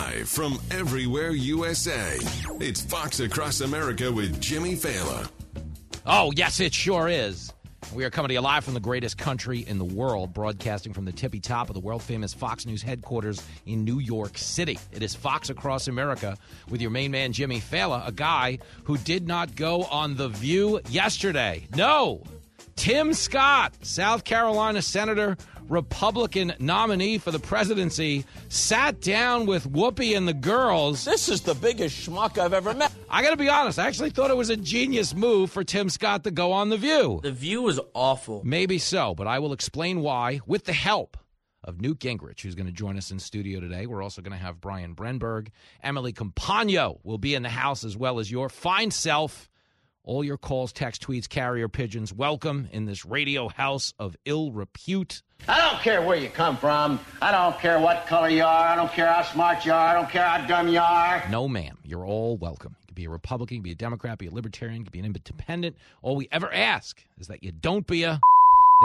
Live from everywhere USA, it's Fox Across America with Jimmy Failla. Oh, yes, it sure is. We are coming to you live from the greatest country in the world, broadcasting from the tippy top of the world famous Fox News headquarters in New York City. It is Fox Across America with your main man, Jimmy Failla, a guy who did not go on The View yesterday. No! Tim Scott, South Carolina Senator, Republican nominee for the presidency, sat down with Whoopi and the girls. This is the biggest schmuck I've ever met. I got to be honest, I actually thought it was a genius move for Tim Scott to go on The View. The view was awful. Maybe so, but I will explain why with the help of Newt Gingrich, who's going to join us in studio today. We're also going to have Brian Brenberg. Emily Compagno will be in the house as well as your fine self. All your calls, text, tweets, carrier pigeons, welcome in this radio house of ill repute. I don't care where you come from. I don't care what color you are. I don't care how smart you are. I don't care how dumb you are. No, ma'am. You're all welcome. You can be a Republican, you can be a Democrat, be a Libertarian, you can be an independent. All we ever ask is that you don't be a.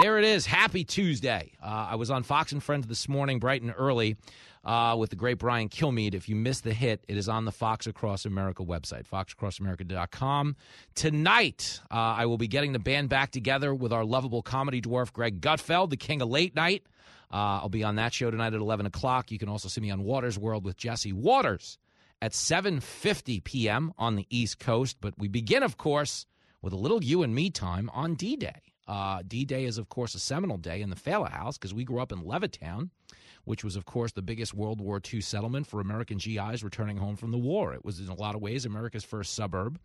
There it is. Happy Tuesday. Uh, I was on Fox and Friends this morning, bright and early, uh, with the great Brian Kilmeade. If you missed the hit, it is on the Fox Across America website, foxacrossamerica.com. Tonight, uh, I will be getting the band back together with our lovable comedy dwarf, Greg Gutfeld, the king of late night. Uh, I'll be on that show tonight at 11 o'clock. You can also see me on Watters World with Jesse Watters at 7.50 p.m. on the East Coast. But we begin, of course, with a little you and me time on D-Day. Uh, D-Day is, of course, a seminal day in the Failla House because we grew up in Levittown, which was, of course, the biggest World War II settlement for American GIs returning home from the war. It was, in a lot of ways, America's first suburb.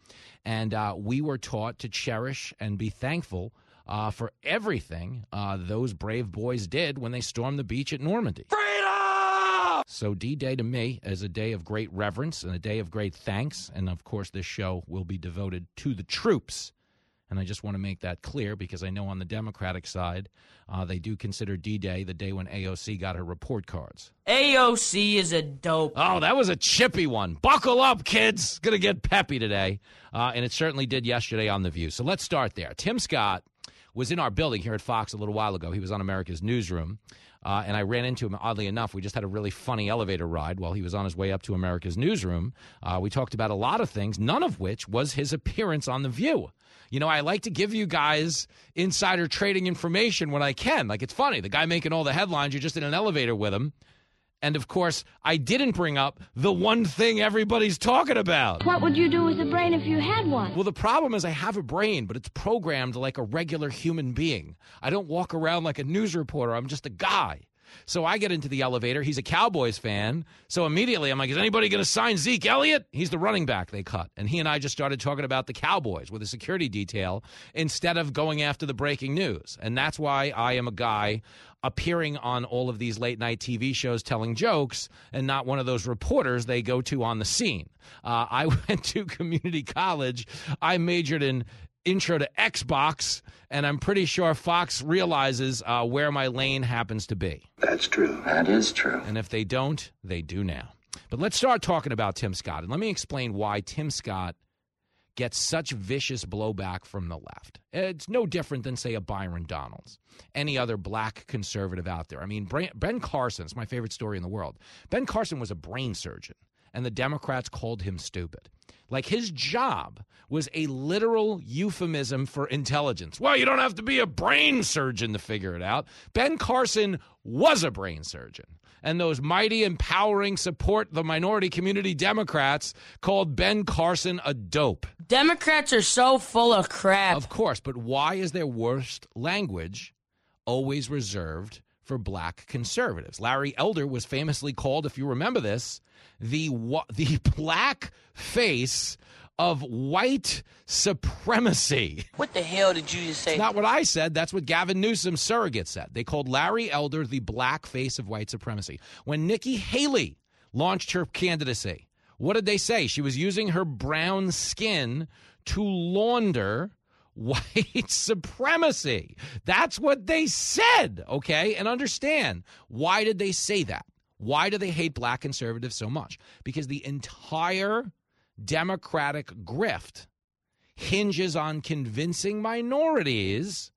And uh, we were taught to cherish and be thankful uh, for everything uh, those brave boys did when they stormed the beach at Normandy. Freedom! So, D Day to me is a day of great reverence and a day of great thanks. And of course, this show will be devoted to the troops. And I just want to make that clear because I know on the Democratic side, uh, they do consider D Day the day when AOC got her report cards. AOC is a dope. Oh, that was a chippy one. Buckle up, kids. Going to get peppy today. Uh, and it certainly did yesterday on The View. So let's start there. Tim Scott was in our building here at Fox a little while ago. He was on America's Newsroom. Uh, and I ran into him, oddly enough. We just had a really funny elevator ride while he was on his way up to America's Newsroom. Uh, we talked about a lot of things, none of which was his appearance on The View. You know, I like to give you guys insider trading information when I can. Like, it's funny. The guy making all the headlines, you're just in an elevator with him. And of course, I didn't bring up the one thing everybody's talking about. What would you do with a brain if you had one? Well, the problem is I have a brain, but it's programmed like a regular human being. I don't walk around like a news reporter. I'm just a guy. So I get into the elevator. He's a Cowboys fan. So immediately I'm like, is anybody going to sign Zeke Elliott? He's the running back they cut. And he and I just started talking about the Cowboys with a security detail instead of going after the breaking news. And that's why I am a guy appearing on all of these late night TV shows telling jokes and not one of those reporters they go to on the scene. Uh, I went to community college. I majored in intro to Xbox, and I'm pretty sure Fox realizes uh, where my lane happens to be. That's true. That is true. And if they don't, they do now. But let's start talking about Tim Scott. And let me explain why Tim Scott gets such vicious blowback from the left. It's no different than, say, a Byron Donalds, any other black conservative out there. I mean, Ben Carson is my favorite story in the world. Ben Carson was a brain surgeon, and the Democrats called him stupid. Like his job was a literal euphemism for intelligence. Well, you don't have to be a brain surgeon to figure it out. Ben Carson was a brain surgeon. And those mighty, empowering, support the minority community Democrats called Ben Carson a dope. Democrats are so full of crap. Of course, but why is their worst language always reserved for black conservatives? Larry Elder was famously called, if you remember this, the the black face of white supremacy. What the hell did you just say? It's not what I said. That's what Gavin Newsom surrogate said. They called Larry Elder the black face of white supremacy. When Nikki Haley launched her candidacy, what did they say? She was using her brown skin to launder white supremacy. That's what they said, okay? And understand why did they say that? Why do they hate black conservatives so much? Because the entire Democratic grift hinges on convincing minorities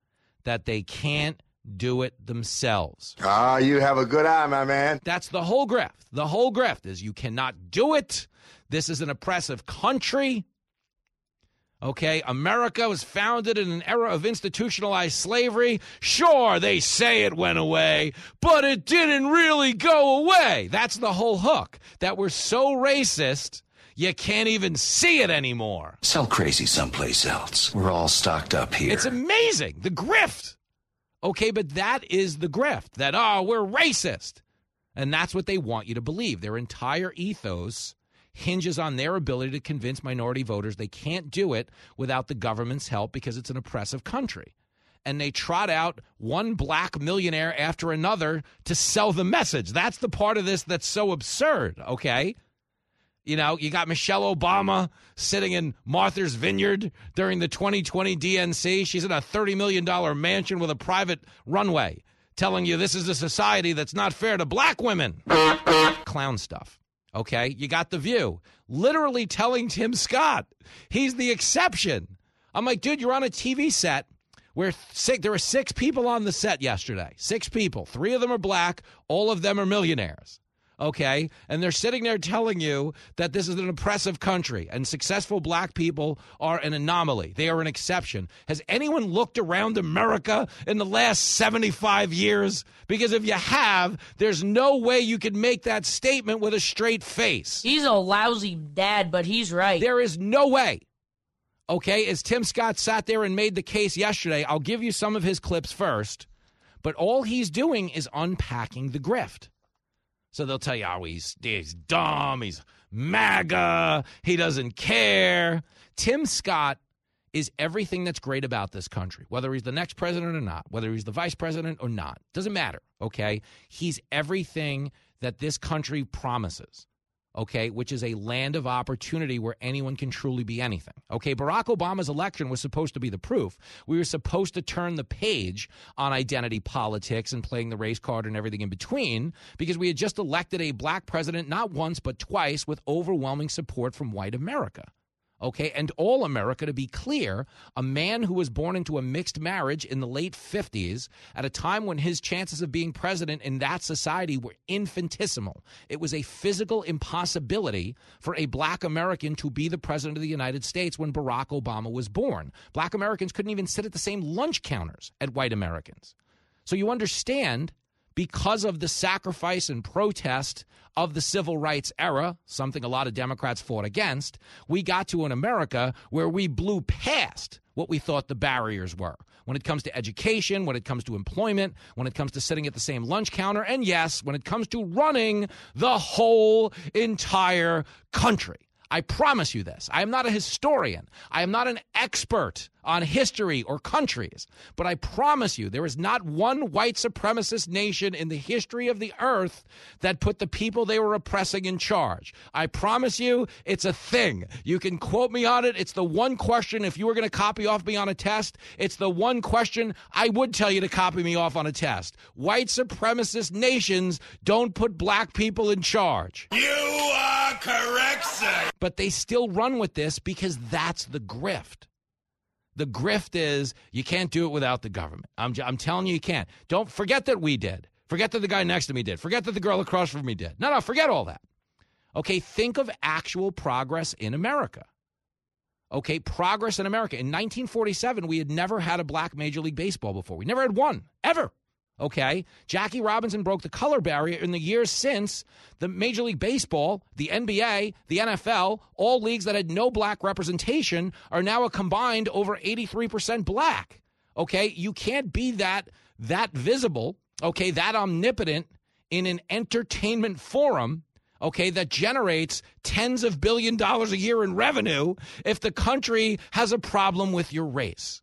that they can't do it themselves. Ah, you have a good eye, my man. That's the whole grift. The whole grift is you cannot do it. This is an oppressive country. Okay, America was founded in an era of institutionalized slavery. Sure, they say it went away, but it didn't really go away. That's the whole hook. That we're so racist, you can't even see it anymore. Sell crazy someplace else. We're all stocked up here. It's amazing. The grift. Okay, but that is the grift that, oh, we're racist. And that's what they want you to believe. Their entire ethos hinges on their ability to convince minority voters they can't do it without the government's help because it's an oppressive country. And they trot out one black millionaire after another to sell the message. That's the part of this that's so absurd, okay? You know, you got Michelle Obama sitting in Martha's Vineyard during the 2020 DNC. She's in a $30 million mansion with a private runway telling you this is a society that's not fair to black women. Clown stuff. Okay, you got the view. Literally telling Tim Scott he's the exception. I'm like, dude, you're on a TV set where six, there were six people on the set yesterday. Six people. Three of them are black. All of them are millionaires. Okay, and they're sitting there telling you that this is an oppressive country and successful black people are an anomaly. They are an exception. Has anyone looked around America in the last 75 years? Because if you have, there's no way you could make that statement with a straight face. He's a lousy dad, but he's right. There is no way. Okay, as Tim Scott sat there and made the case yesterday, I'll give you some of his clips first, but all he's doing is unpacking the grift. So they'll tell you, oh, he's, he's dumb, he's MAGA, he doesn't care. Tim Scott is everything that's great about this country, whether he's the next president or not, whether he's the vice president or not. Doesn't matter, okay? He's everything that this country promises okay, which is a land of opportunity where anyone can truly be anything. Okay, Barack Obama's election was supposed to be the proof. We were supposed to turn the page on identity politics and playing the race card and everything in between because we had just elected a black president not once but twice with overwhelming support from white America okay, and all America, to be clear, a man who was born into a mixed marriage in the late 50s at a time when his chances of being president in that society were infinitesimal. It was a physical impossibility for a black American to be the president of the United States when Barack Obama was born. Black Americans couldn't even sit at the same lunch counters at white Americans. So you understand because of the sacrifice and protest of the civil rights era, something a lot of Democrats fought against, we got to an America where we blew past what we thought the barriers were when it comes to education, when it comes to employment, when it comes to sitting at the same lunch counter, and yes, when it comes to running the whole entire country. I promise you this. I am not a historian. I am not an expert on history or countries. But I promise you, there is not one white supremacist nation in the history of the earth that put the people they were oppressing in charge. I promise you, it's a thing. You can quote me on it. It's the one question, if you were going to copy off me on a test, it's the one question I would tell you to copy me off on a test. White supremacist nations don't put black people in charge. You are correct, sir. But they still run with this because that's the grift. The grift is you can't do it without the government. I'm, I'm telling you, you can't. Don't forget that we did. Forget that the guy next to me did. Forget that the girl across from me did. No, no, forget all that. Okay, think of actual progress in America. Okay, progress in America. In 1947, we had never had a black Major League Baseball before. We never had one, ever. Okay. Jackie Robinson broke the color barrier in the years since the Major League Baseball, the NBA, the NFL, all leagues that had no black representation are now a combined over 83% black. Okay. You can't be that, that visible, okay, that omnipotent in an entertainment forum okay, that generates tens of billion dollars a year in revenue if the country has a problem with your race.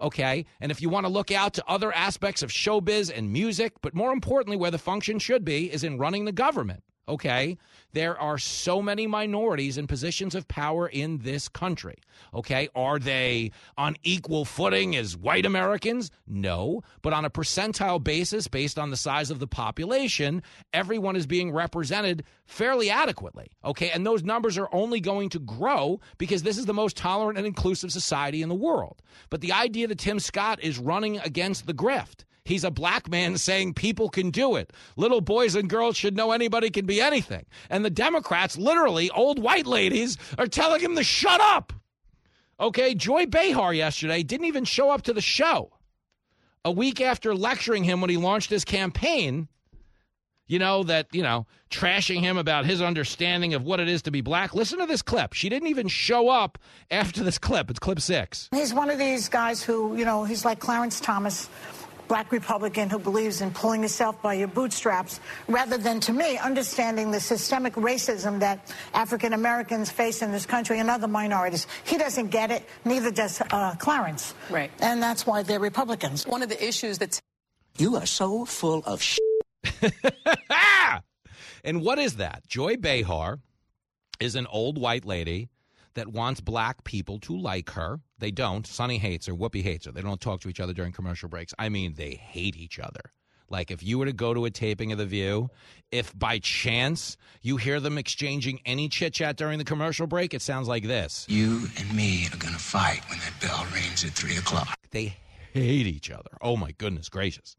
Okay. And if you want to look out to other aspects of showbiz and music, but more importantly, where the function should be is in running the government. Okay. There are so many minorities in positions of power in this country. Okay. Are they on equal footing as white Americans? No. But on a percentile basis, based on the size of the population, everyone is being represented fairly adequately. Okay. And those numbers are only going to grow because this is the most tolerant and inclusive society in the world. But the idea that Tim Scott is running against the grift, He's a black man saying people can do it. Little boys and girls should know anybody can be anything. And the Democrats, literally old white ladies, are telling him to shut up. Okay, Joy Behar yesterday didn't even show up to the show. A week after lecturing him when he launched his campaign, you know, that, you know, trashing him about his understanding of what it is to be black. Listen to this clip. She didn't even show up after this clip. It's clip six. He's one of these guys who, you know, he's like Clarence Thomas black Republican who believes in pulling yourself by your bootstraps, rather than, to me, understanding the systemic racism that African Americans face in this country and other minorities. He doesn't get it, neither does uh, Clarence. Right. And that's why they're Republicans. One of the issues that's. You are so full of sh. and what is that? Joy Behar is an old white lady that wants black people to like her. They don't. Sonny hates her. Whoopi hates her. They don't talk to each other during commercial breaks. I mean, they hate each other. Like if you were to go to a taping of The View, if by chance you hear them exchanging any chit chat during the commercial break, it sounds like this. You and me are going to fight when that bell rings at three o'clock. They hate each other. Oh my goodness gracious.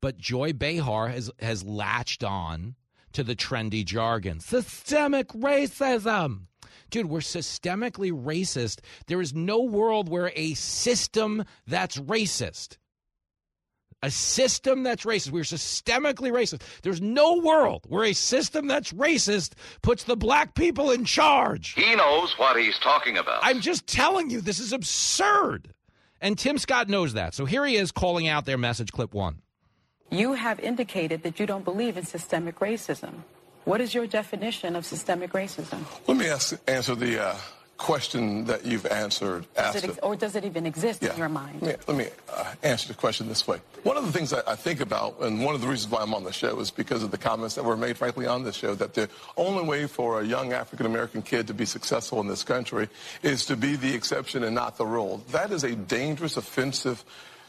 But Joy Behar has, has latched on to the trendy jargon systemic racism. Dude, we're systemically racist. There is no world where a system that's racist, a system that's racist, we're systemically racist. There's no world where a system that's racist puts the black people in charge. He knows what he's talking about. I'm just telling you, this is absurd. And Tim Scott knows that. So here he is calling out their message, clip one. You have indicated that you don't believe in systemic racism. What is your definition of systemic racism? Let me ask, answer the uh, question that you've answered. Does it, or does it even exist yeah. in your mind? Let me, let me uh, answer the question this way. One of the things I, I think about, and one of the reasons why I'm on the show, is because of the comments that were made, frankly, on this show, that the only way for a young African American kid to be successful in this country is to be the exception and not the rule. That is a dangerous, offensive,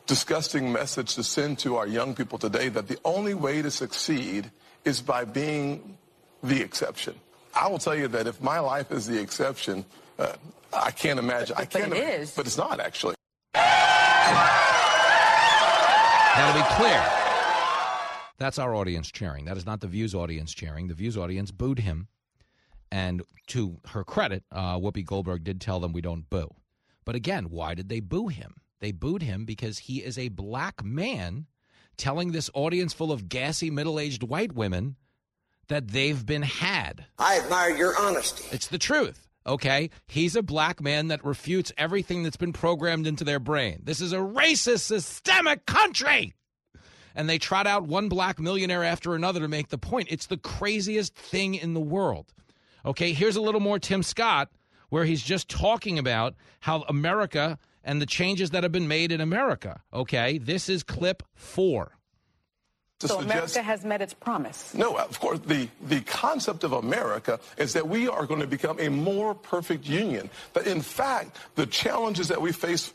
disgusting message to send to our young people today that the only way to succeed is by being the exception. I will tell you that if my life is the exception, uh, I can't imagine. But, I can't. But it is. But it's not actually. Now, to be clear, that's our audience cheering. That is not the Views audience cheering. The Views audience booed him. And to her credit, uh, Whoopi Goldberg did tell them we don't boo. But again, why did they boo him? They booed him because he is a black man telling this audience full of gassy middle aged white women that they've been had. I admire your honesty. It's the truth. Okay, he's a black man that refutes everything that's been programmed into their brain. This is a racist, systemic country. And they trot out one black millionaire after another to make the point. It's the craziest thing in the world. Okay, here's a little more Tim Scott, where he's just talking about how America and the changes that have been made in America. Okay, this is clip four. So suggest, America has met its promise. No, of course. The, the concept of America is that we are going to become a more perfect union. But in fact, the challenges that we face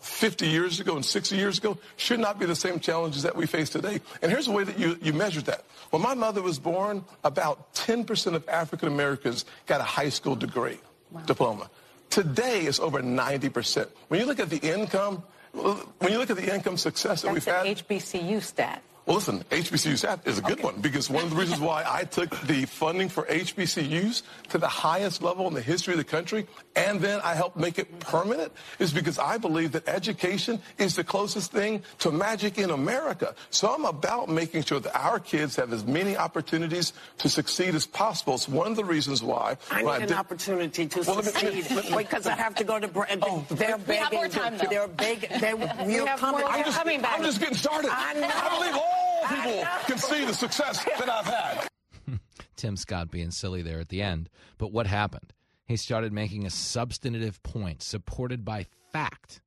50 years ago and 60 years ago should not be the same challenges that we face today. And here's the way that you, you measure that. When my mother was born, about 10% of African Americans got a high school degree, wow. diploma. Today, it's over 90%. When you look at the income, when you look at the income success that That's we've had. HBCU stat. Well, listen, HBCU SAP is a good okay. one because one of the reasons why I took the funding for HBCUs to the highest level in the history of the country and then I helped make it permanent is because I believe that education is the closest thing to magic in America. So I'm about making sure that our kids have as many opportunities to succeed as possible. It's one of the reasons why. I need I an opportunity to well, succeed because I have to go to. Oh, they're begging. They're big. They're, you're coming. I'm just, coming back. I'm just getting started. I, know. I believe all people can see the success that I've had. Tim Scott being silly there at the end. But what happened? He started making a substantive point supported by fact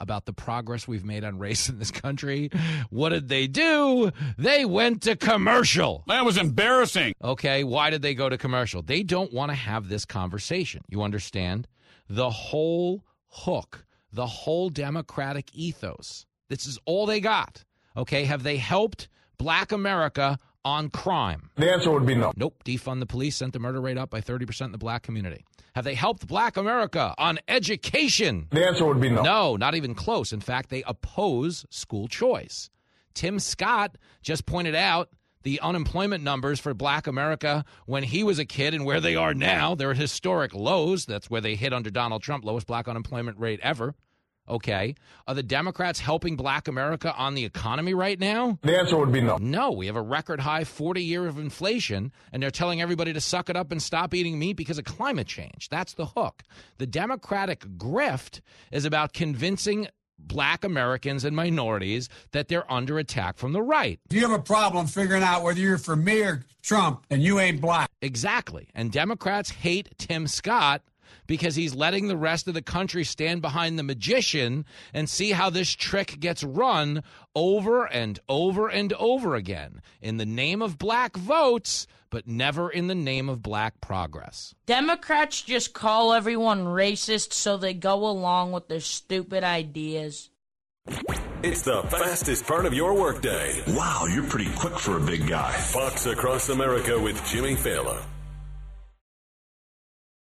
about the progress we've made on race in this country. What did they do? They went to commercial. That was embarrassing. Okay, why did they go to commercial? They don't want to have this conversation. You understand? The whole hook, the whole Democratic ethos. This is all they got. Okay, have they helped black America on crime? The answer would be no. Nope. Defund the police, sent the murder rate up by 30% in the black community. Have they helped black America on education? The answer would be no. No, not even close. In fact, they oppose school choice. Tim Scott just pointed out the unemployment numbers for black America when he was a kid and where they are now. They're at historic lows. That's where they hit under Donald Trump, lowest black unemployment rate ever. Okay. Are the Democrats helping black America on the economy right now? The answer would be no. No. We have a record high 40 year of inflation, and they're telling everybody to suck it up and stop eating meat because of climate change. That's the hook. The Democratic grift is about convincing black Americans and minorities that they're under attack from the right. If you have a problem figuring out whether you're for me or Trump, and you ain't black. Exactly. And Democrats hate Tim Scott because he's letting the rest of the country stand behind the magician and see how this trick gets run over and over and over again in the name of black votes, but never in the name of black progress. Democrats just call everyone racist so they go along with their stupid ideas. It's the fastest part of your workday. Wow, you're pretty quick for a big guy. Fox Across America with Jimmy Failla.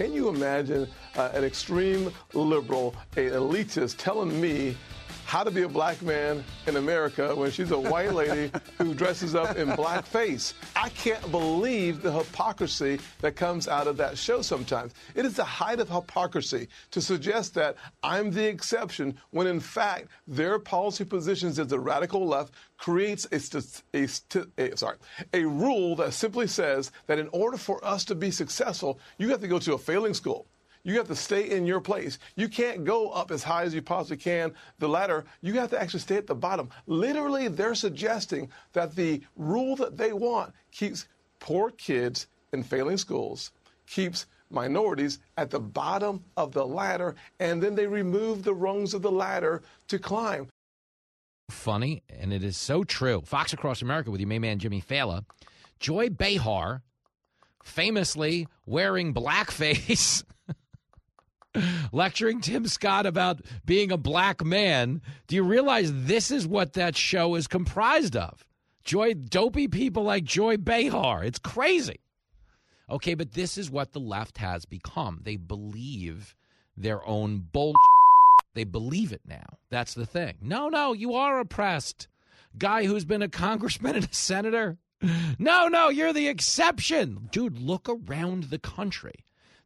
Can you imagine uh, an extreme liberal, an elitist telling me how to be a black man in America when she's a white lady who dresses up in blackface. I can't believe the hypocrisy that comes out of that show sometimes. It is the height of hypocrisy to suggest that I'm the exception when in fact their policy positions as the radical left creates a, a, a, sorry, a rule that simply says that in order for us to be successful, you have to go to a failing school. You have to stay in your place. You can't go up as high as you possibly can the ladder. You have to actually stay at the bottom. Literally, they're suggesting that the rule that they want keeps poor kids in failing schools, keeps minorities at the bottom of the ladder, and then they remove the rungs of the ladder to climb. Funny, and it is so true. Fox Across America with your main man, Jimmy Failla. Joy Behar, famously wearing blackface. lecturing Tim Scott about being a black man. Do you realize this is what that show is comprised of? Joy, dopey people like Joy Behar. It's crazy. Okay, but this is what the left has become. They believe their own bull. They believe it now. That's the thing. No, no, you are oppressed. Guy who's been a congressman and a senator. No, no, you're the exception. Dude, look around the country.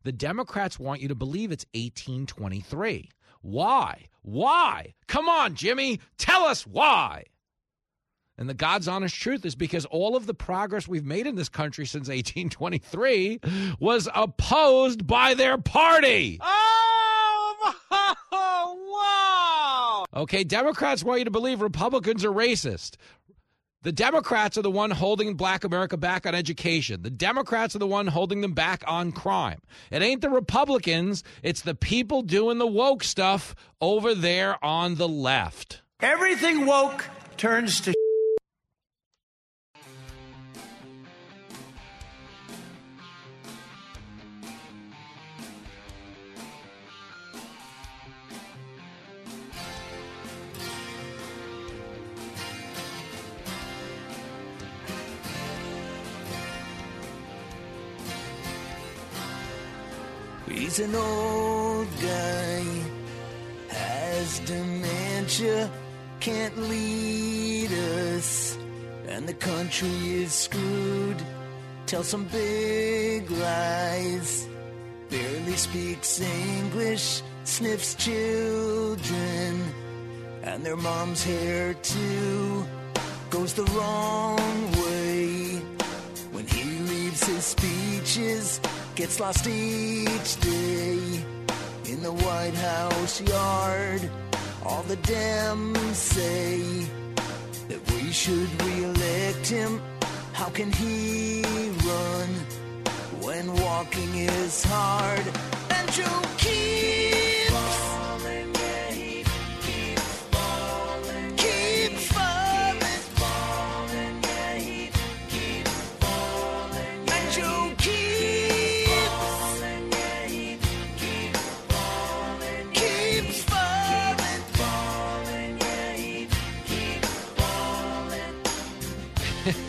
The Democrats want you to believe it's 1823. Why? Why? Come on, Jimmy. Tell us why. And the God's honest truth is because all of the progress we've made in this country since 1823 was opposed by their party. Oh, wow. Okay, Democrats want you to believe Republicans are racist. The Democrats are the one holding black America back on education. The Democrats are the one holding them back on crime. It ain't the Republicans, it's the people doing the woke stuff over there on the left. Everything woke turns to He's an old guy, has dementia, can't lead us, and the country is screwed. Tell some big lies, barely speaks English, sniffs children, and their mom's hair too goes the wrong way his speeches gets lost each day in the White House yard. All the Dems say that we should re-elect him. How can he run when walking is hard? And Joe keeps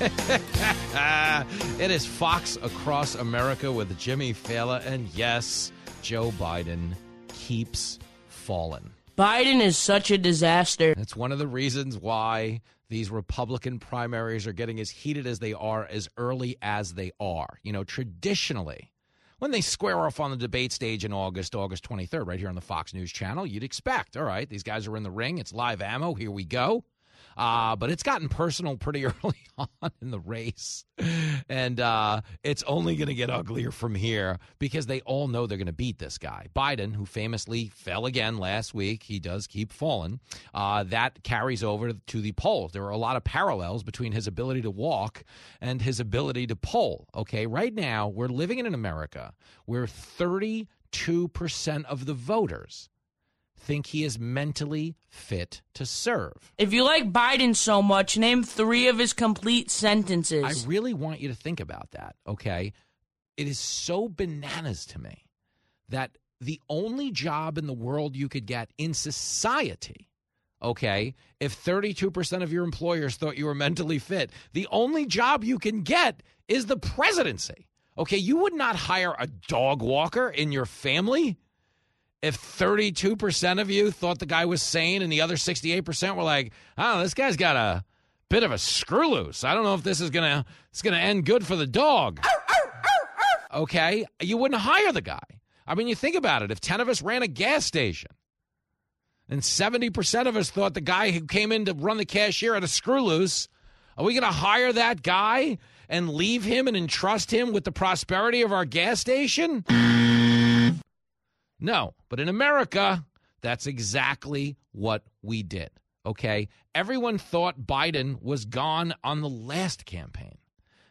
it is Fox Across America with Jimmy Failla, and yes, Joe Biden keeps falling. Biden is such a disaster. It's one of the reasons why these Republican primaries are getting as heated as they are as early as they are. You know, traditionally, when they square off on the debate stage in August, August 23rd, right here on the Fox News channel, you'd expect, all right, these guys are in the ring. It's live ammo. Here we go. Uh, but it's gotten personal pretty early on in the race. And uh, it's only going to get uglier from here because they all know they're going to beat this guy. Biden, who famously fell again last week, he does keep falling. Uh, that carries over to the polls. There are a lot of parallels between his ability to walk and his ability to poll. Okay, right now, we're living in an America where 32% of the voters think he is mentally fit to serve. If you like Biden so much, name three of his complete sentences. I really want you to think about that, okay? It is so bananas to me that the only job in the world you could get in society, okay, if 32% of your employers thought you were mentally fit, the only job you can get is the presidency. Okay, you would not hire a dog walker in your family if 32% of you thought the guy was sane and the other 68% were like, oh, this guy's got a bit of a screw loose. I don't know if this is going to it's going to end good for the dog. Okay? You wouldn't hire the guy. I mean, you think about it. If 10 of us ran a gas station and 70% of us thought the guy who came in to run the cashier had a screw loose, are we going to hire that guy and leave him and entrust him with the prosperity of our gas station? No, but in America, that's exactly what we did. Okay. Everyone thought Biden was gone on the last campaign.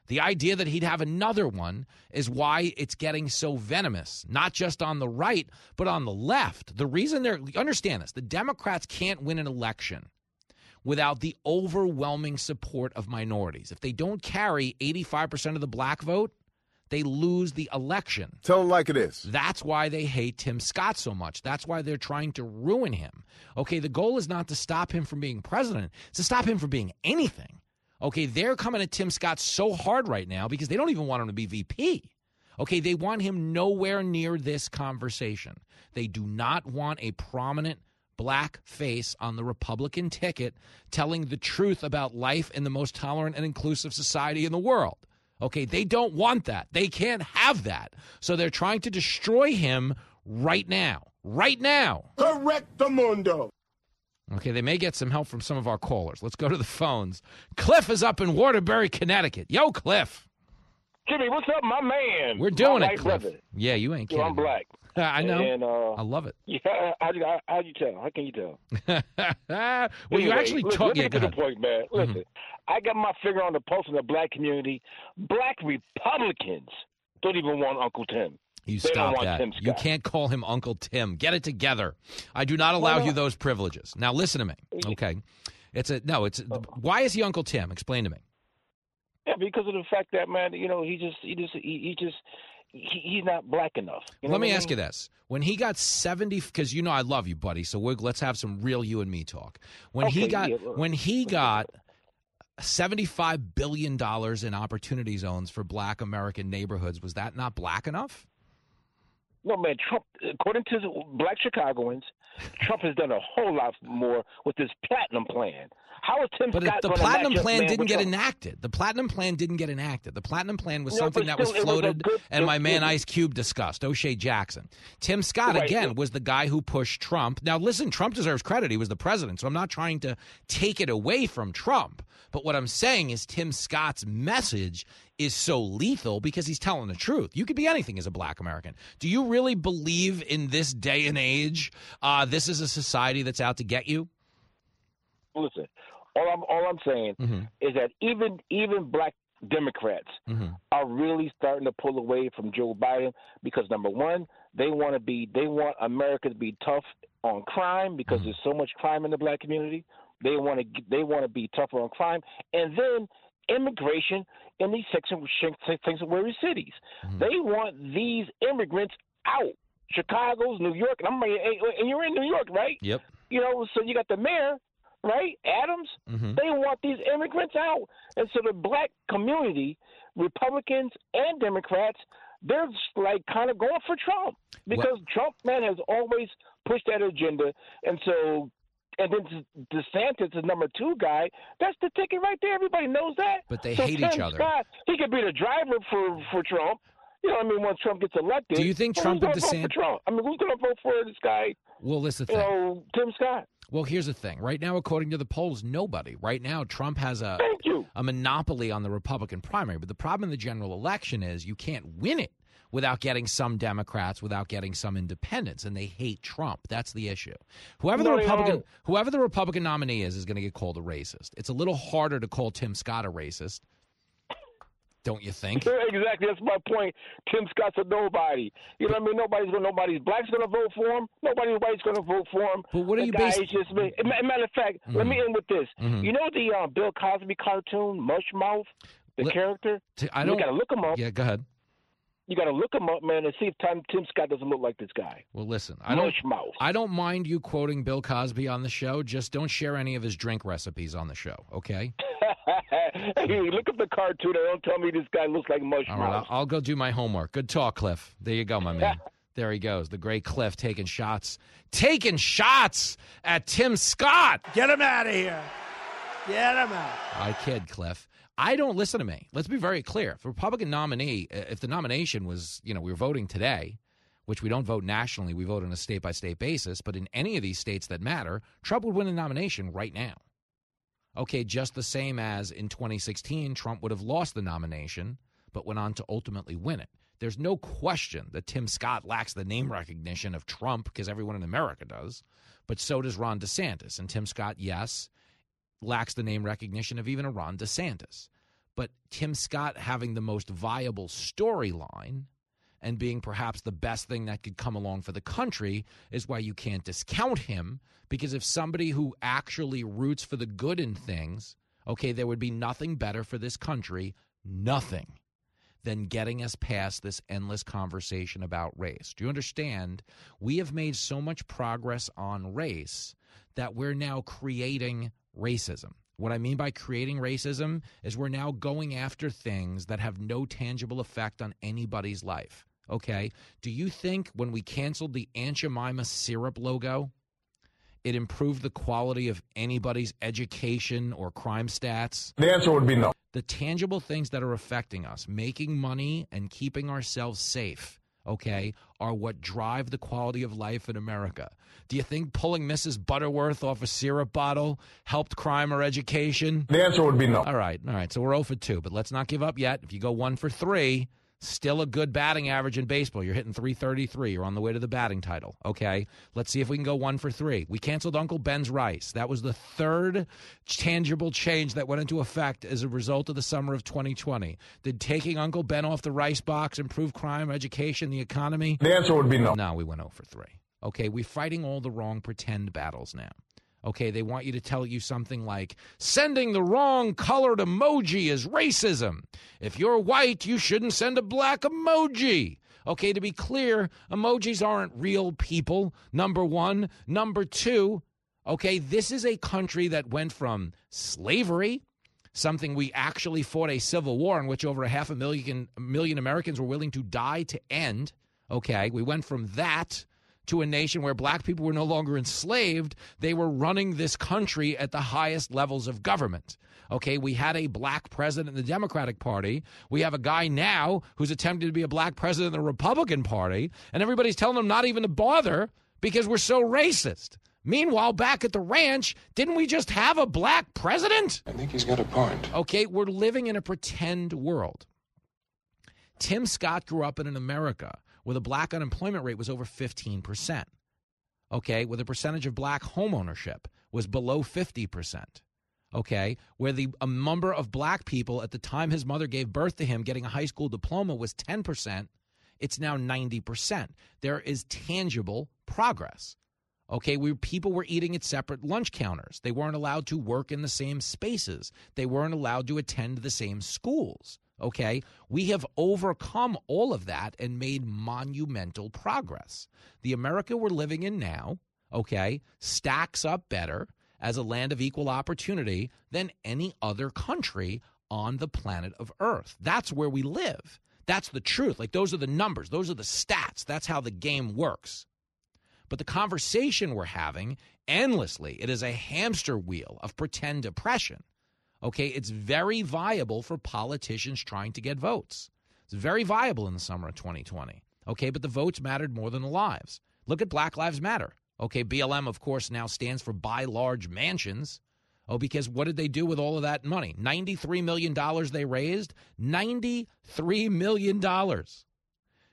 The idea that he'd have another one is why it's getting so venomous, not just on the right, but on the left. The reason they're, understand this, the Democrats can't win an election without the overwhelming support of minorities. If they don't carry 85% of the black vote, they lose the election. Tell them like it is. That's why they hate Tim Scott so much. That's why they're trying to ruin him. Okay, the goal is not to stop him from being president, it's to stop him from being anything. Okay, they're coming at Tim Scott so hard right now because they don't even want him to be VP. Okay, they want him nowhere near this conversation. They do not want a prominent black face on the Republican ticket telling the truth about life in the most tolerant and inclusive society in the world. Okay, they don't want that. They can't have that. So they're trying to destroy him right now. Right now. Correct the mundo. Okay, they may get some help from some of our callers. Let's go to the phones. Cliff is up in Waterbury, Connecticut. Yo, Cliff. Jimmy, what's up, my man? We're doing my it, Cliff. Brother. Yeah, you ain't So kidding. I'm black. I know. And, uh, I love it. Yeah, how do you, how you tell? How can you tell? well, you actually listen, talk. Let me Yeah, get to the point, man. Listen, I got my finger on the pulse of the black community. Black Republicans don't even want Uncle Tim. You They stop that. You can't call him Uncle Tim. Get it together. I do not allow Why you those privileges. Now listen to me. Okay. It's a no, it's why is he Uncle Tim? Explain to me. Yeah, because of the fact that man, you know, he just, he just, he, he just, he, he's not black enough. You know Let me I ask you this. When he got 70 cuz you know I love you, buddy, so we're, let's have some real you and me talk. When he got yeah, well, when he got 75 billion dollars in opportunity zones for black American neighborhoods, was that not black enough? No, man, Trump, according to black Chicagoans, Trump has done a whole lot more with his platinum plan. How is Tim But Scott the platinum plan didn't get Trump? enacted. The platinum plan didn't get enacted. The platinum plan was No, something that was still, was floated good- and my man Ice Cube discussed, O'Shea Jackson. Tim Scott, Right. again, was the guy who pushed Trump. Now, listen, Trump deserves credit. He was the president, so I'm not trying to take it away from Trump. But what I'm saying is Tim Scott's message is so lethal because he's telling the truth. You could be anything as a black American. Do you really believe in this day and age uh, this is a society that's out to get you? Listen, all I'm all I'm saying Mm-hmm. is that even even black Democrats are really starting to pull away from Joe Biden because number one, they want to be they want America to be tough on crime because there's so much crime in the black community. They want to they want to be tougher on crime, and then immigration in these sanctuary sanctuary cities. They want these immigrants out. Chicago's, New York, and I'm and you're in New York, right? Yep. You know, so you got the mayor, right? Adams. Mhm. They want these immigrants out, and so the black community, Republicans and Democrats, they're like kind of going for Trump because Trump man has always pushed that agenda, and so. And then DeSantis is number two guy. That's the ticket right there. Everybody knows that. But they So hate Tim each other. Scott, he could be the driver for for Trump. You know, what I mean, once Trump gets elected. Do you think Trump and DeSantis- Trump? I mean, who's going to vote for this guy? Well, this is the You thing. know, Tim Scott. Well, here's the thing. Right now, according to the polls, nobody. Right now, Trump has a a monopoly on the Republican primary. But the problem in the general election is you can't win it without getting some Democrats, without getting some independents, and they hate Trump. That's the issue. Whoever the No, Republican, don't. whoever the Republican nominee is, is going to get called a racist. It's a little harder to call Tim Scott a racist, don't you think? exactly. That's my point. Tim Scott's a nobody. You know what I mean? Nobody's going. Nobody's black's going to vote for him. Nobody white's going to vote for him. But what are the you basing- just ma- ma- Matter of fact, let me end with this. Mhm. You know the uh, Bill Cosby cartoon, Mushmouth, the character. T- I don't. got to look him up. Yeah, go ahead. You got to look him up, man, and see if Tim, Tim Scott doesn't look like this guy. Well, listen, I don't. Mushmouth. I don't mind you quoting Bill Cosby on the show. Just don't share any of his drink recipes on the show, okay? hey, look up the cartoon and don't tell me this guy looks like Mushmouth. All right, I'll, I'll go do my homework. Good talk, Cliff. There you go, my man. There he goes, the great Cliff taking shots, taking shots at Tim Scott. Get him out of here. Get him out. I kid, Cliff. I don't listen to me. Let's be very clear. If a Republican nominee, uh, if the nomination was, you know, we were voting today, which we don't vote nationally, we vote on a state by state basis, but in any of these states that matter, Trump would win the nomination right now. Okay, just the same as in 2016, Trump would have lost the nomination, but went on to ultimately win it. There's no question that Tim Scott lacks the name recognition of Trump because everyone in America does, but so does Ron DeSantis. And Tim Scott, yes, lacks the name recognition of even a Ron DeSantis. But Tim Scott having the most viable storyline and being perhaps the best thing that could come along for the country is why you can't discount him. Because if somebody who actually roots for the good in things, okay, there would be nothing better for this country, nothing, than getting us past this endless conversation about race. Do you understand? We have made so much progress on race that we're now creating racism. What I mean by creating racism is we're now going after things that have no tangible effect on anybody's life. Okay? Do you think when we canceled the Aunt Jemima syrup logo, it improved the quality of anybody's education or crime stats? The answer would be no. The tangible things that are affecting us, making money and keeping ourselves safe, okay, are what drive the quality of life in America. Do you think pulling Mrs. Butterworth off a syrup bottle helped crime or education? The answer would be no. All right, all right. So we're 0 for 2, but let's not give up yet. If you go 1 for 3, still a good batting average in baseball. You're hitting 333. You're on the way to the batting title. Okay. Let's see if we can go 1 for 3. We canceled Uncle Ben's rice. That was the third tangible change that went into effect as a result of the summer of 2020. Did taking Uncle Ben off the rice box improve crime, education, the economy? The answer would be no. No, we went 0 for 3. Okay, we're fighting all the wrong pretend battles now. Okay, they want you to tell you something like sending the wrong colored emoji is racism. If you're white, you shouldn't send a black emoji. Okay, to be clear, emojis aren't real people, number one. Number two, okay, this is a country that went from slavery, something we actually fought a civil war in which over a half a million, million Americans were willing to die to end Okay, we went from that to a nation where black people were no longer enslaved. They were running this country at the highest levels of government. Okay, we had a black president in the Democratic Party. We have a guy now who's attempting to be a black president in the Republican Party, and everybody's telling him not even to bother because we're so racist. Meanwhile, back at the ranch, didn't we just have a black president? I think he's got a point. Okay, we're living in a pretend world. Tim Scott grew up in an America where the black unemployment rate was over 15%. Okay, where the percentage of black homeownership was below 50%. Okay, where the number of black people at the time his mother gave birth to him getting a high school diploma was 10%, it's now 90%. There is tangible progress. Okay, we people were eating at separate lunch counters. They weren't allowed to work in the same spaces. They weren't allowed to attend the same schools. Okay, we have overcome all of that and made monumental progress. The America we're living in now, okay, stacks up better as a land of equal opportunity than any other country on the planet of Earth. That's where we live. That's the truth. Like, those are the numbers, those are the stats. That's how the game works. But the conversation we're having endlessly, it is a hamster wheel of pretend oppression. Okay, it's very viable for politicians trying to get votes. It's very viable in the summer of 2020. Okay, but the votes mattered more than the lives. Look at Black Lives Matter. Okay, BLM, of course, now stands for Buy Large Mansions. Oh, because what did they do with all of that money? $93 million they raised? $93 million.